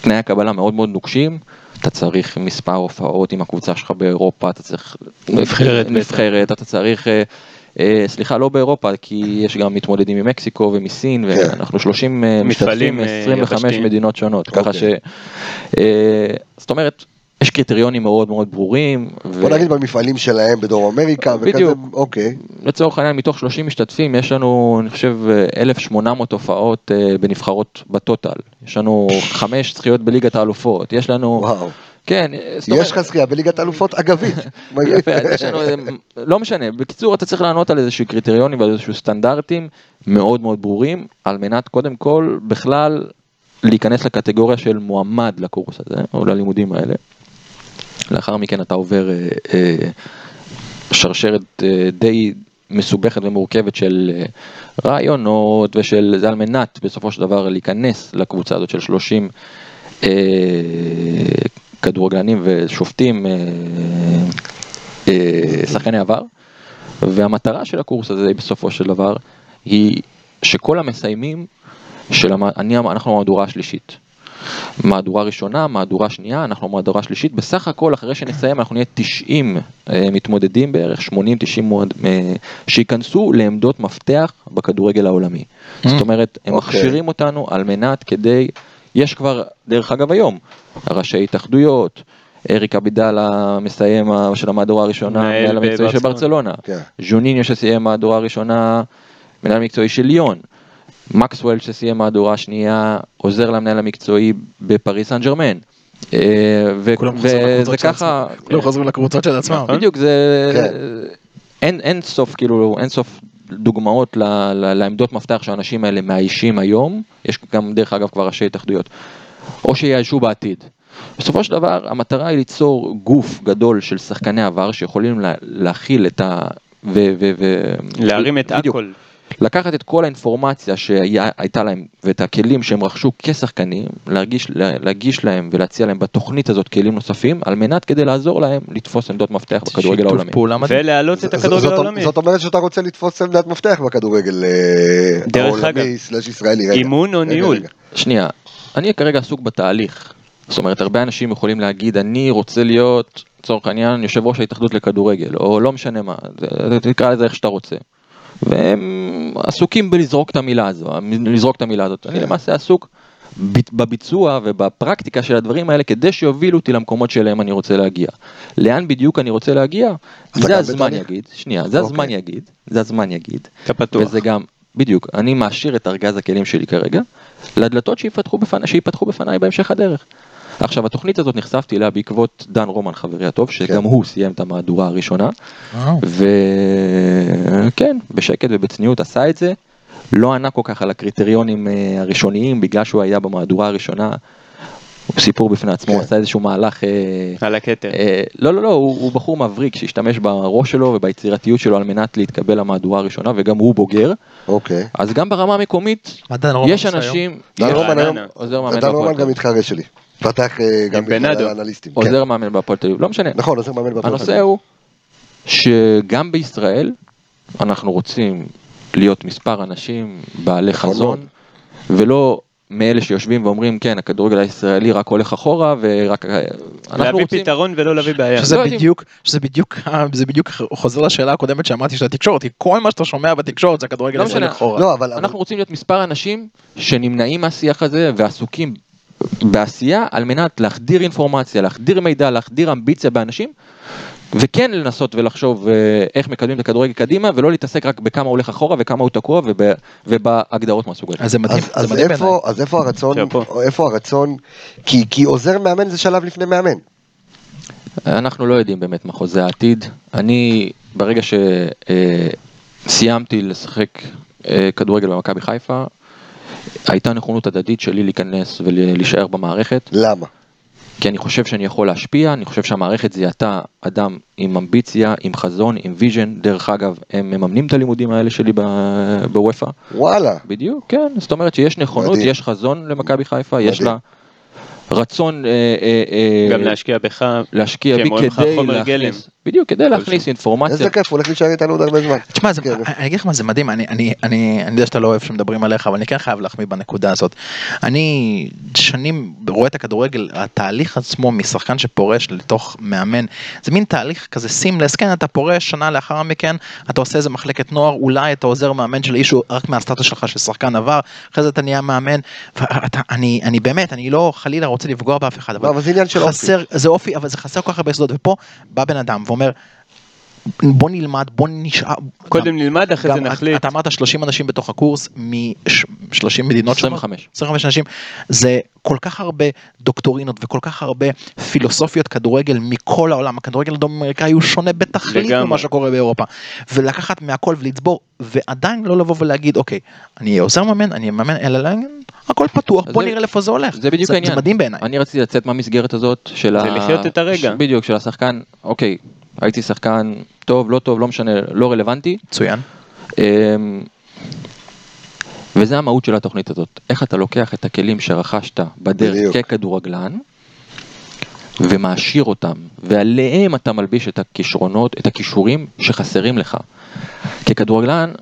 תנאי הקבלה מאוד מאוד נוקשים, אתה צריך מספר הופעות עם הקבוצה שלך באירופה, אתה צריך נבחרת. נבחרת, אתה צריך, אה, אה, סליחה, לא באירופה, כי יש גם מתמודדים ממקסיקו ומסין, כן. ואנחנו 30 אה, משתתפים אה, מ-25 יבשתיים. מדינות שונות, ככה ש... אוקיי. אה, זאת אומרת, יש קריטריונים מאוד מאוד ברורים. ו- בוא נגיד במפעלים שלהם בדרום אמריקה, וכזה, בדיוק. אוקיי. לצורך העניין מתוך 30 משתתפים יש לנו אני חושב 1,800 הופעות אה, בנבחרות בטוטל, יש לנו חמש זכיות בליגת האלופות, יש לנו, וואו. כן, יש לך זכייה בליגת אלופות אגבית. יפה, אז יש לנו, אה, לא משנה, בקיצור אתה צריך לענות על איזשהו קריטריונים ועל איזשהו סטנדרטים מאוד מאוד ברורים, על מנת קודם כל בכלל להיכנס לקטגוריה של מועמד לקורס הזה, או ללימודים האלה. לאחר מכן אתה עובר אה, אה, שרשרת אה, די מסובכת ומורכבת של רעיונות ושל זה על מנת בסופו של דבר להיכנס לקבוצה הזאת של 30 אה, כדורגלנים ושופטים, אה, אה, שחקני עבר, והמטרה של הקורס הזה בסופו של דבר היא שכל המסיימים של המ... אני, אנחנו המהדורה השלישית. מהדורה ראשונה, מהדורה שנייה, אנחנו מהדורה שלישית, בסך הכל אחרי שנסיים אנחנו נהיה 90 אה, מתמודדים בערך, 80-90 מועד- אה, שייכנסו לעמדות מפתח בכדורגל העולמי. זאת אומרת, הם אוקיי. מכשירים אותנו על מנת כדי, יש כבר, דרך אגב היום, ראשי התאחדויות, אריק אבידלה מסיים ה- של המהדורה הראשונה, מנהל המקצועי של. ברצלונה, כן. ז'וניניו שסיים מהדורה הראשונה, מנהל מקצועי של ליון. מקסוול שסיים מהדורה שנייה, עוזר למנהל המקצועי בפריס סן ג'רמן. אה, וזה ככה. כולם חוזרים לקבוצות של עצמם. בדיוק זה, כן. אין, אין סוף כאילו, אין סוף דוגמאות ל, ל, לעמדות מפתח שהאנשים האלה מאיישים היום, יש גם דרך אגב כבר ראשי התאחדויות, או שיאיישו בעתיד. בסופו של דבר המטרה היא ליצור גוף גדול של שחקני עבר שיכולים לה, להכיל את ה... ו, ו, ו, להרים את. הכל. לקחת את כל האינפורמציה שהייתה להם ואת הכלים שהם רכשו כשחקנים, להרגיש, לה- להגיש להם ולהציע להם בתוכנית הזאת כלים נוספים, על מנת כדי לעזור להם לתפוס עמדות מפתח בכדורגל העולמי. ולהעלות את הכדורגל העולמי. זאת אומרת שאתה רוצה לתפוס עמדת מפתח בכדורגל אה. העולמי סלאש ישראלי. רגע. אימון או ניהול? רגע. שנייה, אני כרגע עסוק בתהליך. זאת אומרת, הרבה אנשים יכולים להגיד, אני רוצה להיות, לצורך העניין, יושב ראש ההתאחדות לכדורגל, או לא משנה מה, זה- תקרא לזה איך שאתה רוצה. והם עסוקים בלזרוק את המילה הזו, לזרוק את המילה הזאת. אני למעשה עסוק בביצוע ובפרקטיקה של הדברים האלה כדי שיובילו אותי למקומות שאליהם אני רוצה להגיע. לאן בדיוק אני רוצה להגיע? זה הזמן? יגיד, שנייה, זה הזמן אוקיי. יגיד, זה הזמן יגיד. אתה פתוח. וזה גם, בדיוק, אני מעשיר את ארגז הכלים שלי כרגע, לדלתות שיפתחו בפני, שיפתחו בפניי בהמשך הדרך. עכשיו התוכנית הזאת נחשפתי אליה בעקבות דן רומן חברי הטוב, שגם כן. הוא סיים את המהדורה הראשונה, וכן, בשקט ובצניעות עשה את זה, לא ענה כל כך על הקריטריונים אה, הראשוניים, בגלל שהוא היה במהדורה הראשונה, הוא סיפור בפני עצמו, הוא כן. עשה איזשהו מהלך, אה, על הכתר. אה, לא לא לא, הוא, הוא בחור מבריק שהשתמש בראש שלו וביצירתיות שלו על מנת להתקבל למהדורה הראשונה, וגם הוא בוגר, אוקיי. אז גם ברמה המקומית, מה דן רומן יש אנשים, דן רומן היום, עוזר מאמן דן בהפועל רומן גם. מתחרה שלי. פתח אה, גם בנאדו. האנליסטים. כן. עוזר מאמן בהפועל תל אביב, לא משנה. נכון, עוזר מאמן בהפועל תל הנושא אביב. הוא שגם בישראל אנחנו רוצים להיות מספר אנשים בעלי נכון חזון. ולא מאלה שיושבים ואומרים כן הכדורגל הישראלי רק הולך אחורה ורק אנחנו להביא רוצים, פתרון ולא להביא בעיה. שזה לא יודעים. בדיוק, שזה בדיוק, זה בדיוק חוזר לשאלה הקודמת שאמרתי של התקשורת, כי כל מה שאתה שומע בתקשורת זה הכדורגל לא הישראלי. אחורה. לא, אבל... אבל- אנחנו רוצים להיות מספר אנשים שנמנעים מהשיח הזה ועסוקים בעשייה על מנת להחדיר אינפורמציה, להחדיר מידע, להחדיר אמביציה באנשים. וכן לנסות ולחשוב אה, איך מקדמים את הכדורגל קדימה ולא להתעסק רק בכמה הולך אחורה וכמה הוא תקוע וב, ובהגדרות מהסוג הזה. אז זה מדהים, אז, זה אז, מדהים בעיניי. איפה, אז איפה הרצון, שאפו. איפה הרצון, כי, כי עוזר מאמן זה שלב לפני מאמן. אנחנו לא יודעים באמת מה חוזה העתיד. אני, ברגע שסיימתי לשחק אה, כדורגל במכבי חיפה, הייתה נכונות הדדית שלי להיכנס ולהישאר במערכת, למה? כי אני חושב שאני יכול להשפיע, אני חושב שהמערכת זיהתה אדם עם אמביציה, עם חזון, עם vision. דרך אגב, הם מממנים את הלימודים האלה שלי באופ"א. וואלה. בדיוק, כן, זאת אומרת שיש נכונות, מדהים. יש חזון למכבי חיפה, יש לה מדהים. רצון אה, אה, אה, גם להשקיע בך. להשקיע בי כדי. להכניס, בדיוק, כדי להכניס אינפורמציה. איזה כיף, הוא הולך להישאר איתנו עוד הרבה זמן. תשמע, זה- כן. אני אגיד לך מה זה מדהים, אני, אני, אני, אני יודע שאתה לא אוהב שמדברים עליך, אבל אני כן חייב להחמיא בנקודה הזאת. אני שנים רואה את הכדורגל, התהליך עצמו משחקן שפורש לתוך מאמן, זה מין תהליך כזה סימלס, כן, אתה פורש שנה לאחר מכן, אתה עושה איזה מחלקת נוער, אולי אתה עוזר מאמן של אישהו רק מהסטטוס שלך של שחקן עבר, אחרי זה אתה נהיה מאמן, ואתה, אני, אני באמת, אני לא חלילה רוצה לפגוע באף אחד, לא, אבל זה עניין של אופי. חסר, זה אופי, אבל זה חסר כל כך הרבה יסודות, ופה בא בן אדם ואומר, בוא נלמד, בוא נשאר. קודם גם- נלמד, אחרי זה נחליט. אתה אמרת 30 אנשים בתוך הקורס מ-30 מדינות שונות. 25. 25 אנשים. זה כל כך הרבה דוקטורינות וכל כך הרבה פילוסופיות כדורגל מכל העולם. הכדורגל הדרום אמריקאי הוא שונה בתכלית. ממה שקורה באירופה. ולקחת מהכל ולצבור, ועדיין לא לבוא ולהגיד, אוקיי, אני אהיה עוזר מאמן, אני אהיה מאמן, אלא להגיד, הכל פתוח, בוא זה- נראה לאיפה זה הולך. זה בדיוק העניין. זה מדהים בעיניי. אני רציתי לצאת מהמסגרת הזאת של ה... ולחיות את הרגע. ש- בדיוק, של השחקן, אוקיי, הייתי שחקן טוב, לא טוב, לא משנה, לא רלוונטי. מצוין. אמ, וזה המהות של התוכנית הזאת. איך אתה לוקח את הכלים שרכשת בדרך בדיוק. ככדורגלן, ומעשיר אותם, ועליהם אתה מלביש את הכישרונות, את הכישורים שחסרים לך. ככדורגלן,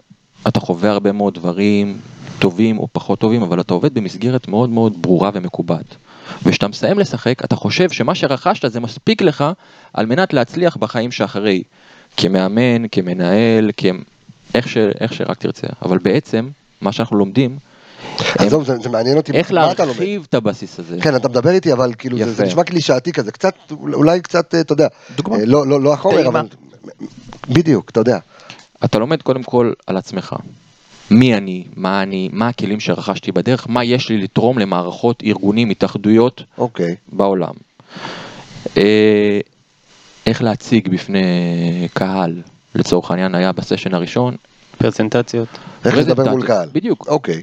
אתה חווה הרבה מאוד דברים טובים או פחות טובים, אבל אתה עובד במסגרת מאוד מאוד ברורה ומקובעת. וכשאתה מסיים לשחק, אתה חושב שמה שרכשת זה מספיק לך על מנת להצליח בחיים שאחרי. כמאמן, כמנהל, כ... איך, ש... איך שרק תרצה. אבל בעצם, מה שאנחנו לומדים, עזוב, זה זה מעניין אותי, איך מה אתה לומד? להרחיב את הבסיס הזה. כן, אתה מדבר איתי, אבל כאילו, זה- זה. נשמע קלישאתי כזה, קצת, אולי קצת, אה, אתה יודע, דוגמה. אה, לא- לא לא החומר. אבל... בדיוק, אתה יודע. אתה לומד קודם כל על עצמך. מי אני, מה אני, מה הכלים שרכשתי בדרך, מה יש לי לתרום למערכות, ארגונים, התאחדויות אוקיי. בעולם. אה, איך להציג בפני קהל, לצורך העניין היה בסשן הראשון, פרזנטציות. איך לדבר. מול קהל. בדיוק. אוקיי.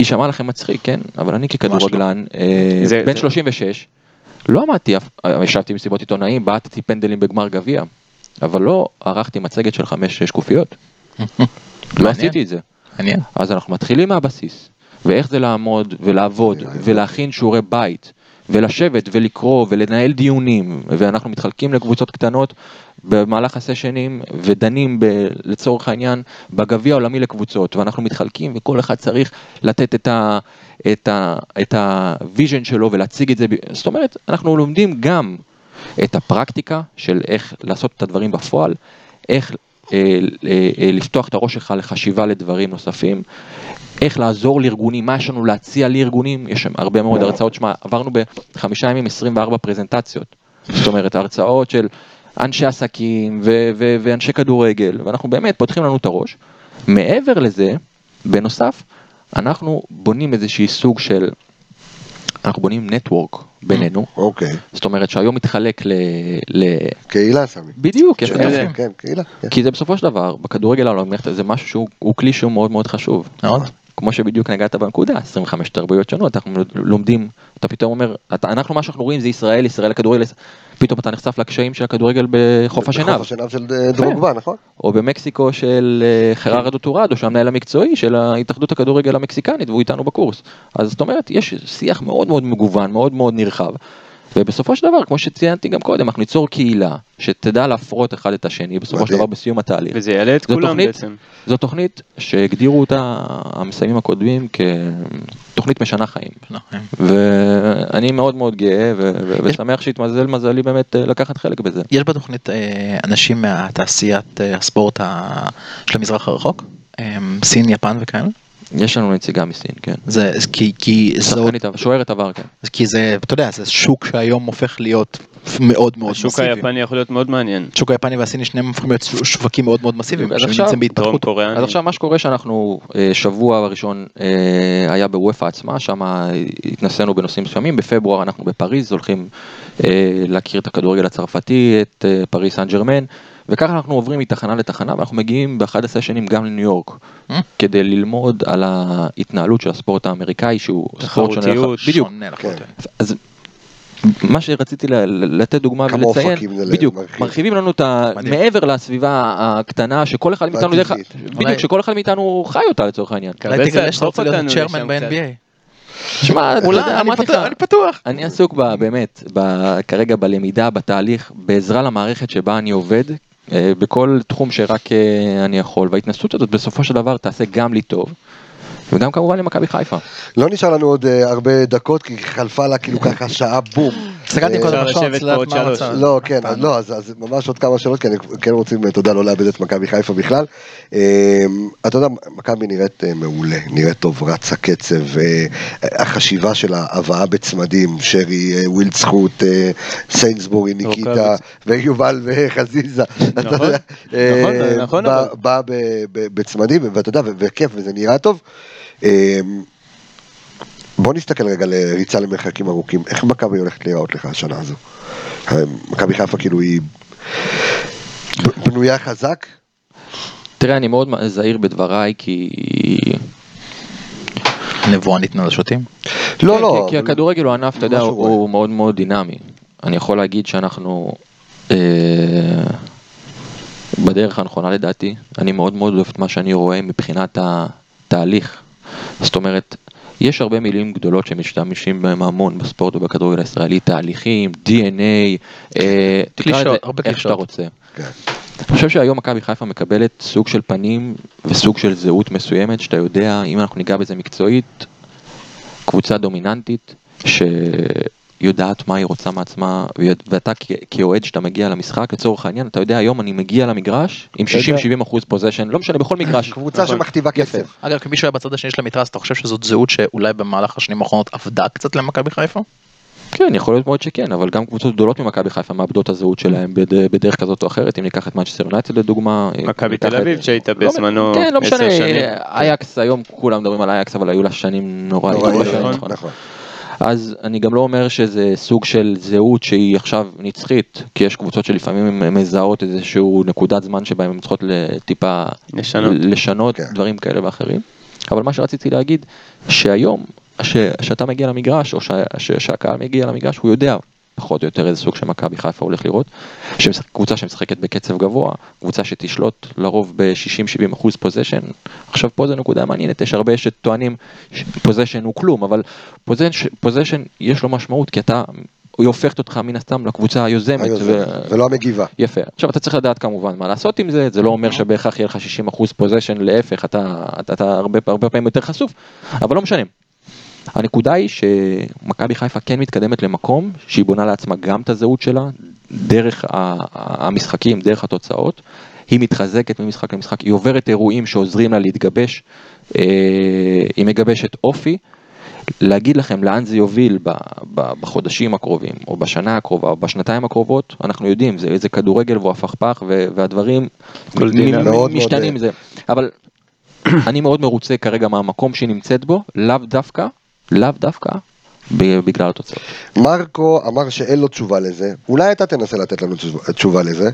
יישמע לכם מצחיק, כן? אבל אני ככדורגלן, אה, בן זה- 36, לא עמדתי, אה, ישבתי במסיבות עיתונאים, בעטתי פנדלים בגמר גביע, אבל לא ערכתי מצגת של חמש שקופיות. לא. עשיתי את זה. מעניין. אז אנחנו מתחילים מהבסיס, ואיך זה לעמוד ולעבוד ולהכין שיעורי בית ולשבת ולקרוא ולנהל דיונים ואנחנו מתחלקים לקבוצות קטנות במהלך הסשנים ודנים ב, לצורך העניין בגביע העולמי לקבוצות ואנחנו מתחלקים וכל אחד צריך לתת את ה... את ה... את ה vision שלו ולהציג את זה, זאת אומרת אנחנו לומדים גם את הפרקטיקה של איך לעשות את הדברים בפועל, איך לפתוח את הראש שלך לחשיבה לדברים נוספים, איך לעזור לארגונים, מה יש לנו להציע לארגונים, יש שם הרבה מאוד הרצאות, שמע, עברנו בחמישה ימים 24 פרזנטציות, זאת אומרת הרצאות של אנשי עסקים ו- ו- ואנשי כדורגל, ואנחנו באמת פותחים לנו את הראש. מעבר לזה, בנוסף, אנחנו בונים איזשהי סוג של, אנחנו בונים נטוורק בינינו, אוקיי. זאת אומרת שהיום מתחלק ל... ל... קהילה סמי. בדיוק, יפה. כן, כן, קהילה. כן. כי זה בסופו של דבר, בכדורגל העולמי, זה משהו שהוא הוא כלי שהוא מאוד מאוד חשוב. מאוד. כמו שבדיוק נגעת בנקודה, 25 תרבויות שונות, אנחנו לומדים, אתה פתאום אומר, אתה, אנחנו מה שאנחנו רואים זה ישראל, ישראל הכדורגל, פתאום אתה נחשף לקשיים של הכדורגל בחוף השנהב, חוף השנהב של אה, דרוגבה, נכון? או במקסיקו של אה, חררה דוטורדו, שהוא המנהל המקצועי של ההתאחדות הכדורגל המקסיקנית, והוא איתנו בקורס. אז זאת אומרת, יש שיח מאוד מאוד מגוון, מאוד מאוד נרחב. ובסופו של דבר, כמו שציינתי גם קודם, אנחנו ניצור קהילה שתדע להפרות אחד את השני, בסופו של. דבר בסיום התהליך. וזה יעלה את כולם תוכנית- בעצם. זו תוכנית שהגדירו אותה המסיימים הקודמים כתוכנית משנה חיים. נכון. ואני מאוד מאוד גאה ו- ו- ושמח שהתמזל מזלי באמת אה, לקחת חלק בזה. יש בתוכנית אה, אנשים מהתעשיית אה, הספורט של המזרח הרחוק? סין, יפן וכאלה? יש לנו נציגה מסין, כן. זה כי, כי, שחקנית, שוערת עבר, כן. כי זה, אתה יודע, זה שוק שהיום הופך להיות מאוד מאוד השוק מסיבי. היפני יכול להיות מאוד מעניין. השוק היפני והסיני שניהם הופכים להיות שווקים מאוד מאוד מסיביים, אז עכשיו- דרום בהתפתחות. קוריאני. אז עכשיו מה שקורה שאנחנו אה, שבוע הראשון אה, היה בוופא עצמה, שם התנסינו בנושאים מסוימים, בפברואר אנחנו בפריז, הולכים אה, להכיר את הכדורגל הצרפתי, את פריז סן ג'רמן, וככה אנחנו עוברים מתחנה לתחנה ואנחנו מגיעים באחד הסשנים גם לניו יורק, אה? כדי ללמוד על ההתנהלות של הספורט האמריקאי שהוא ספורט שונה כן. לחלוטין. אז מה שרציתי לתת דוגמה ולציין, בדיוק, מרחיב. מרחיבים לנו את ה... מעבר לסביבה הקטנה שכל אחד מאיתנו דרך... בדיוק, אולי- שכל אחד מאיתנו חי אותה לצורך העניין. אולי תגלה שאתה רוצה להיות צ'רמן. ב-NBA. שמע, אמרתי לך, פתוח, אני פתוח. אני עסוק באמת, ב- כרגע בלמידה, בתהליך, בעזרה למערכת שבה אני עובד, בכל תחום שרק אה, אני יכול, וההתנסות הזאת בסופו של דבר תעשה גם לי טוב, וגם כמובן למכבי חיפה. לא נשאר לנו עוד אה, הרבה דקות, כי חלפה לה כאילו ככה שעה בום. הסתכלתי קודם שלוש. המצב. לא, כן, אז לא, אז, אז ממש עוד כמה שאלות, כי אני כן רוצים, אה, תודה, לא לאבד את מכבי חיפה בכלל. אה, אתה יודע, מכבי נראית אה, מעולה, נראית טוב, רצה קצב, אה, החשיבה של ההבאה בצמדים, שרי, ווילדסחוט, סיינסבורי, ניקיטה. ויובל וחזיזה. נכון, אה, נכון, נכון, בא- בצמדים, ואתה יודע, ו- וכיף, וזה נראה טוב. אה, בוא נסתכל רגע לריצה למרחקים ארוכים, איך מכבי הולכת להיראות לך השנה הזו? אה, מכבי חיפה כאילו היא בנויה חזק? תראה, אני מאוד זהיר בדבריי, כי... נבואה ניתנה לשוטים. לא, כן, לא. כי, הכדורגל הוא ענף, אתה יודע, הוא מאוד מאוד דינמי. אני יכול להגיד שאנחנו אה, בדרך הנכונה לדעתי. אני מאוד מאוד אוהב את מה שאני רואה מבחינת התהליך. זאת אומרת, יש הרבה מילים גדולות שמשתמשים בהם המון בספורט ובכדורגל הישראלי, תהליכים, DNA, אה, תקרא לזה הרבה איך שאתה. רוצה. כן. אני חושב שהיום מכבי חיפה מקבלת סוג של פנים וסוג של זהות מסוימת, שאתה יודע, אם אנחנו ניגע בזה מקצועית, קבוצה דומיננטית, יודעת מה היא רוצה מעצמה, ואתה כאוהד שאתה מגיע למשחק, לצורך העניין, אתה יודע היום אני מגיע למגרש עם 60-70 אחוז possession, לא משנה, בכל מגרש. קבוצה נכון. שמכתיבה. קצב. אגב, כמי שהיה בצד השני של המתרס, אתה חושב שזאת זהות שאולי במהלך השנים האחרונות עבדה קצת למכבי חיפה? כן, יכול להיות מאוד שכן, אבל גם קבוצות גדולות ממכבי חיפה מאבדות את הזהות שלהם בד- בדרך כזאת או אחרת, אם ניקח את מנצ'סטר יונייטד לדוגמה. אם מכבי תל אביב שהייתה לא, בזמנו כן, לא עשר משנה, שנים. אייקס היום כולם מדברים על אייקס, אבל היו לה שנים נוראיים. אז אני גם לא אומר שזה סוג של זהות שהיא עכשיו נצחית, כי יש קבוצות שלפעמים הן מזהות איזשהו נקודת זמן שבה הן צריכות טיפה לשנות. לשנות כן. דברים כאלה ואחרים. אבל מה שרציתי להגיד, שהיום, ש- שאתה מגיע למגרש, או ש- ש- שהקהל מגיע למגרש, הוא יודע פחות או יותר איזה סוג של מכבי חיפה הולך לראות. שמשחק- קבוצה שמשחקת בקצב גבוה, קבוצה שתשלוט לרוב ב-60-70 אחוז possession. עכשיו פה זו נקודה מעניינת, יש הרבה שטוענים ש possession הוא כלום, אבל possession יש לו משמעות, כי אתה, היא הופכת אותך מן הסתם לקבוצה היוזמת. היוזמת, ו- ולא המגיבה. יפה. עכשיו אתה צריך לדעת כמובן מה לעשות עם זה, זה לא אומר שבהכרח יהיה לך 60% possession, להפך, אתה, אתה, אתה הרבה, הרבה פעמים יותר חשוף, אבל לא משנה. הנקודה היא שמכבי חיפה כן מתקדמת למקום שהיא בונה לעצמה גם את הזהות שלה, דרך המשחקים, דרך התוצאות, היא מתחזקת ממשחק למשחק, היא עוברת אירועים שעוזרים לה להתגבש, אה, היא מגבשת אופי. להגיד לכם לאן זה יוביל בחודשים הקרובים, או בשנה הקרובה, או בשנתיים הקרובות, אנחנו יודעים, זה, זה כדורגל והוא הפכפך, והדברים משתנים זה. אבל אני מאוד מרוצה כרגע מהמקום שהיא נמצאת בו, לאו דווקא, לאו דווקא, בגלל התוצאות. מרקו אמר שאין לו תשובה לזה, אולי אתה תנסה לתת לנו תשובה- לזה.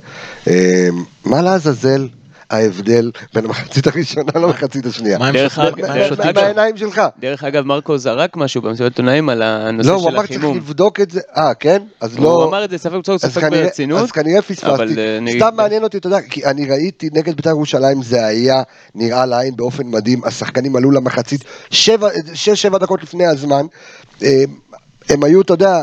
אה, מה לעזאזל ההבדל בין המחצית הראשונה למחצית השנייה? מה הם שותים? אגב- מה הם דרך שותים? אגב- בעיניים שלך. דרך אגב, מרקו זרק משהו במסיבת עיתונאים על הנושא לא, הוא של אמר צריך החימום. לבדוק את זה, אה כן? אז לא... הוא אמר את זה ספק בצורה ספק ברצינות. אז כנראה פספסתי, אה, סתם מעניין אותי, אתה יודע, כי אני ראיתי נגד בית"ר ירושלים זה היה נראה לעין באופן מדהים, השחקנים עלו למחצית שבע- שש-שבע דקות לפני הזמן, אה, הם היו, אתה יודע,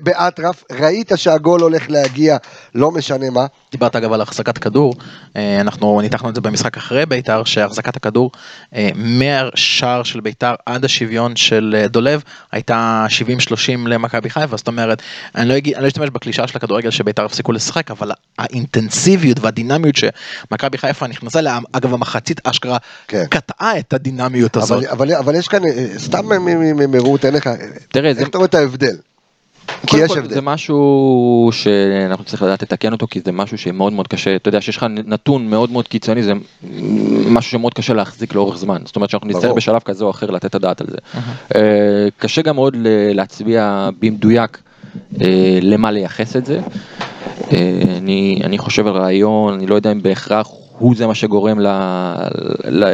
באטרף, ראית שהגול הולך להגיע, לא משנה מה, דיברת אגב על החזקת כדור, אה, אנחנו ניתחנו את זה במשחק אחרי בית"ר, שהחזקת הכדור אה, מהשער של בית"ר עד השוויון של אה, דולב הייתה 70-30 למכבי חיפה, זאת אומרת, אני לא אגיד- אני לא אשתמש בקלישאה של הכדורגל שבית"ר הפסיקו לשחק, אבל האינטנסיביות והדינמיות שמכבי חיפה נכנסה אליה, אגב המחצית אשכרה כן. קטעה את הדינמיות הזאת. אבל, אבל, אבל יש כאן, סתם מ- מ- מ- מרות, אין לך, תראה, זה- איך אתה רואה את ההבדל? כי יש הבדל. זה משהו שאנחנו צריכים לדעת לתקן אותו כי זה משהו שמאוד מאוד קשה, אתה יודע שיש לך נתון מאוד מאוד קיצוני זה משהו שמאוד קשה להחזיק לאורך זמן, זאת אומרת שאנחנו נצטרך. בשלב כזה או אחר לתת את הדעת על זה. אה, קשה גם מאוד להצביע במדויק אה, למה לייחס את זה. אה, אני, אני חושב על רעיון, אני לא יודע אם בהכרח הוא זה מה שגורם ל, ל,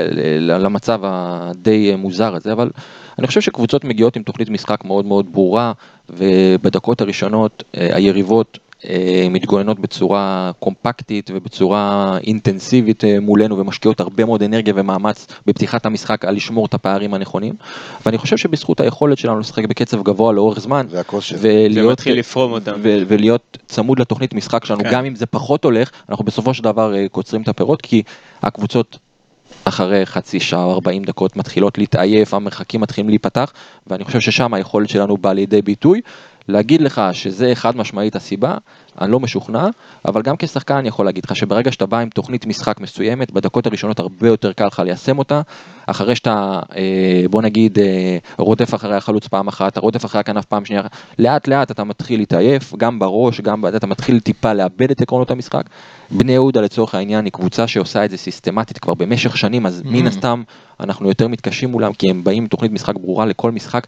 ל, למצב הדי מוזר הזה, אבל אני חושב שקבוצות מגיעות עם תוכנית משחק מאוד מאוד ברורה, ובדקות הראשונות אה, היריבות מתגוננות בצורה קומפקטית ובצורה אינטנסיבית אה, מולנו ומשקיעות הרבה מאוד אנרגיה ומאמץ בפתיחת המשחק על לשמור את הפערים הנכונים. ואני חושב שבזכות היכולת שלנו לשחק בקצב גבוה לאורך זמן, והכושר. ולהיות, מתחיל לפרום אותם. ו- ולהיות צמוד לתוכנית משחק שלנו, כן. גם אם זה פחות הולך, אנחנו בסופו של דבר אה, קוצרים את הפירות, כי הקבוצות אחרי חצי שעה או 40 דקות מתחילות להתעייף, המרחקים מתחילים להיפתח, ואני חושב ששם היכולת שלנו באה לידי ביטוי. להגיד לך שזה חד משמעית הסיבה, אני לא משוכנע, אבל גם כשחקן אני יכול להגיד לך שברגע שאתה בא עם תוכנית משחק מסוימת, בדקות הראשונות הרבה יותר קל לך ליישם אותה, אחרי שאתה, אה, בוא נגיד, אה, רודף אחרי החלוץ פעם אחת, אתה רודף אחרי הכנף פעם שנייה, לאט לאט אתה מתחיל להתעייף, גם בראש, גם בזה, אתה מתחיל טיפה לאבד את עקרונות המשחק. בני יהודה לצורך העניין היא קבוצה שעושה את זה סיסטמטית כבר במשך שנים, אז מן הסתם אנחנו יותר מתקשים מולם, כי הם באים עם תוכנית משחק ברורה לכל משחק.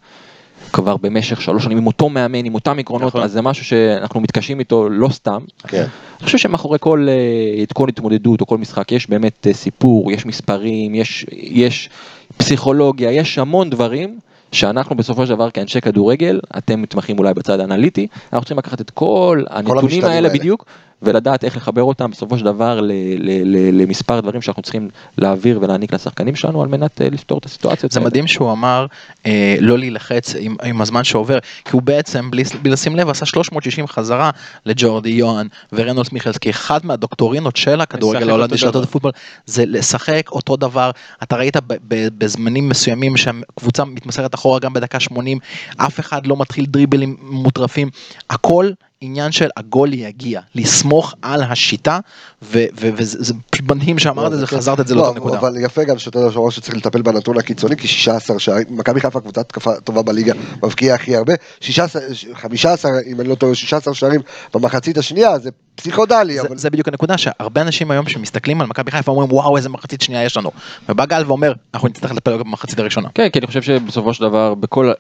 כבר במשך שלוש שנים עם אותו מאמן, עם אותם עקרונות, נכון. אז זה משהו שאנחנו מתקשים איתו לא סתם. כן. אני חושב שמאחורי כל אה, עדכון התמודדות או כל משחק יש באמת אה, סיפור, יש מספרים, יש, יש פסיכולוגיה, יש המון דברים שאנחנו בסופו של דבר כאנשי כדורגל, אתם מתמחים אולי בצד האנליטי, אנחנו צריכים לקחת את כל הנתונים המשתנים האלה האלה. בדיוק ולדעת איך לחבר אותם בסופו של דבר ל- ל- ל- למספר דברים שאנחנו צריכים להעביר ולהעניק לשחקנים שלנו על מנת אה, לפתור את הסיטואציות זה האלה. מדהים שהוא אמר אה, לא להילחץ עם, עם הזמן שעובר, כי הוא בעצם, בלי, בלי לשים לב, עשה 360 חזרה לג'ורדי יוהן ורנולדס מיכלס, כי אחד מהדוקטורינות של הכדורגל ההולנדי אותו של דבר. הפוטבול, זה לשחק אותו דבר. אתה ראית ב, ב, בזמנים מסוימים שהקבוצה מתמסרת אחורה גם בדקה 80, אף אחד לא מתחיל דריבלים מוטרפים, הכל. עניין של הגול יגיע, לסמוך על השיטה, וזה מדהים שאמרת את זה, חזרת את זה לא, לאותה נקודה. אבל יפה גם שאתה יודע שאומר שצריך לטפל בנתון הקיצוני, כי 16 שערים, מכבי חיפה קבוצה התקפה טובה בליגה, מבקיעה הכי הרבה, 16, 15, אם אני לא טועה, 16 שערים במחצית השנייה, זה פסיכודלי, זה, אבל... זה בדיוק הנקודה שהרבה אנשים היום שמסתכלים על מכבי חיפה אומרים וואו איזה מחצית שנייה יש לנו ובא גל ואומר אנחנו נצטרך לטפל במחצית הראשונה. כן, כי אני חושב שבסופו של דבר בכל...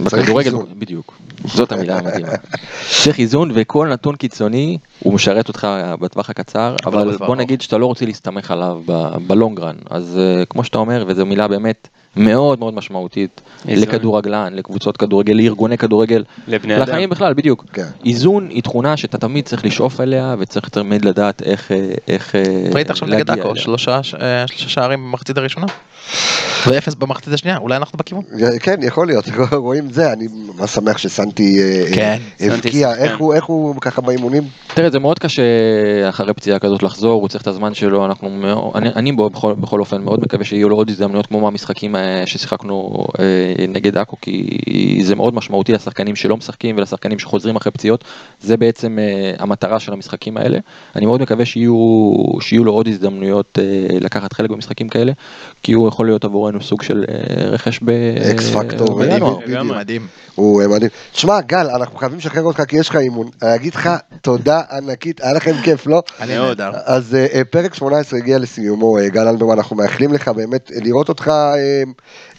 בכדורגל. בדיוק, זאת המילה המתאימה. צריך איזון וכל נתון קיצוני הוא משרת אותך בטווח הקצר, אבל בוא. נגיד שאתה לא רוצה להסתמך עליו בלונגרן, אז אה, כמו שאתה אומר, וזו מילה באמת מאוד מאוד משמעותית. לכדורגלן, לקבוצות כדורגל, לארגוני כדורגל, לבני אדם. לחיים בכלל, בדיוק. כן. איזון היא תכונה שאתה תמיד צריך לשאוף אליה וצריך תמיד לדעת איך אה, איך אה, ראית עכשיו נגד להגיע עכו אליה. שלושה שערים במחצית הראשונה. ואפס במחצית השנייה אולי אנחנו בכיוון. כן, יכול להיות, רואים זה, אני ממש שמח שסנטי אה, כן, סנטי הבקיע, שחקן. איך הוא- איך הוא ככה באימונים? תראה זה מאוד קשה אחרי פציעה כזאת לחזור הוא צריך את הזמן שלו אנחנו מאוד, אני, בכל, אופן מאוד מקווה שיהיו לו עוד הזדמנויות כמו המשחקים אה, ששיחקנו אה, נגד עכו כי זה מאוד משמעותי לשחקנים שלא משחקים ולשחקנים שחוזרים אחרי פציעות זה בעצם אה, המטרה של המשחקים האלה אני מאוד מקווה שיהיו, לו עוד הזדמנויות אה, לקחת חלק במשחקים כאלה כי הוא יכול להיות עבורנו סוג של אה, רכש ב, אקס פקטור. בדיוק. לגמרי. מדהים. הוא אה, מדהים. תשמע, גל, אנחנו חייבים לשחרר אותך כי יש לך אימון. אני אגיד לך תודה ענקית, היה לכם כיף, לא? אני מאוד. אז אה, אה, פרק 18 הגיע לסיומו, אה, גל אלברמן, אנחנו מאחלים לך באמת אה, לראות אותך אה,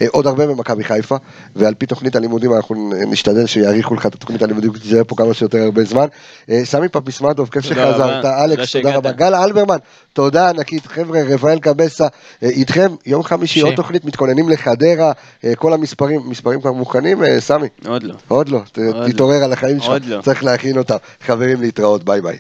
אה, עוד הרבה במכבי חיפה, ועל פי תוכנית הלימודים אנחנו נשתדל שיאריכו לך את התוכנית הלימודים, כי זה יהיה פה כמה שיותר הרבה זמן. אה, סמי פפיסמדוב, כיף שחזרת, אלכס, תודה. רבה, גל אלברמן, תודה ענקית, חבר'ה, רפאל קבסה, אה, איתכם, יום חמישי עוד. תוכנית, מתכוננים לחדרה, אה, כל המספרים, מספרים כבר מוכנים, אה, סמי? עוד לא. עוד לא, עוד תתעורר על החיים שלך, לא. צריך להכין אותם. חברים, להתראות, ביי ביי.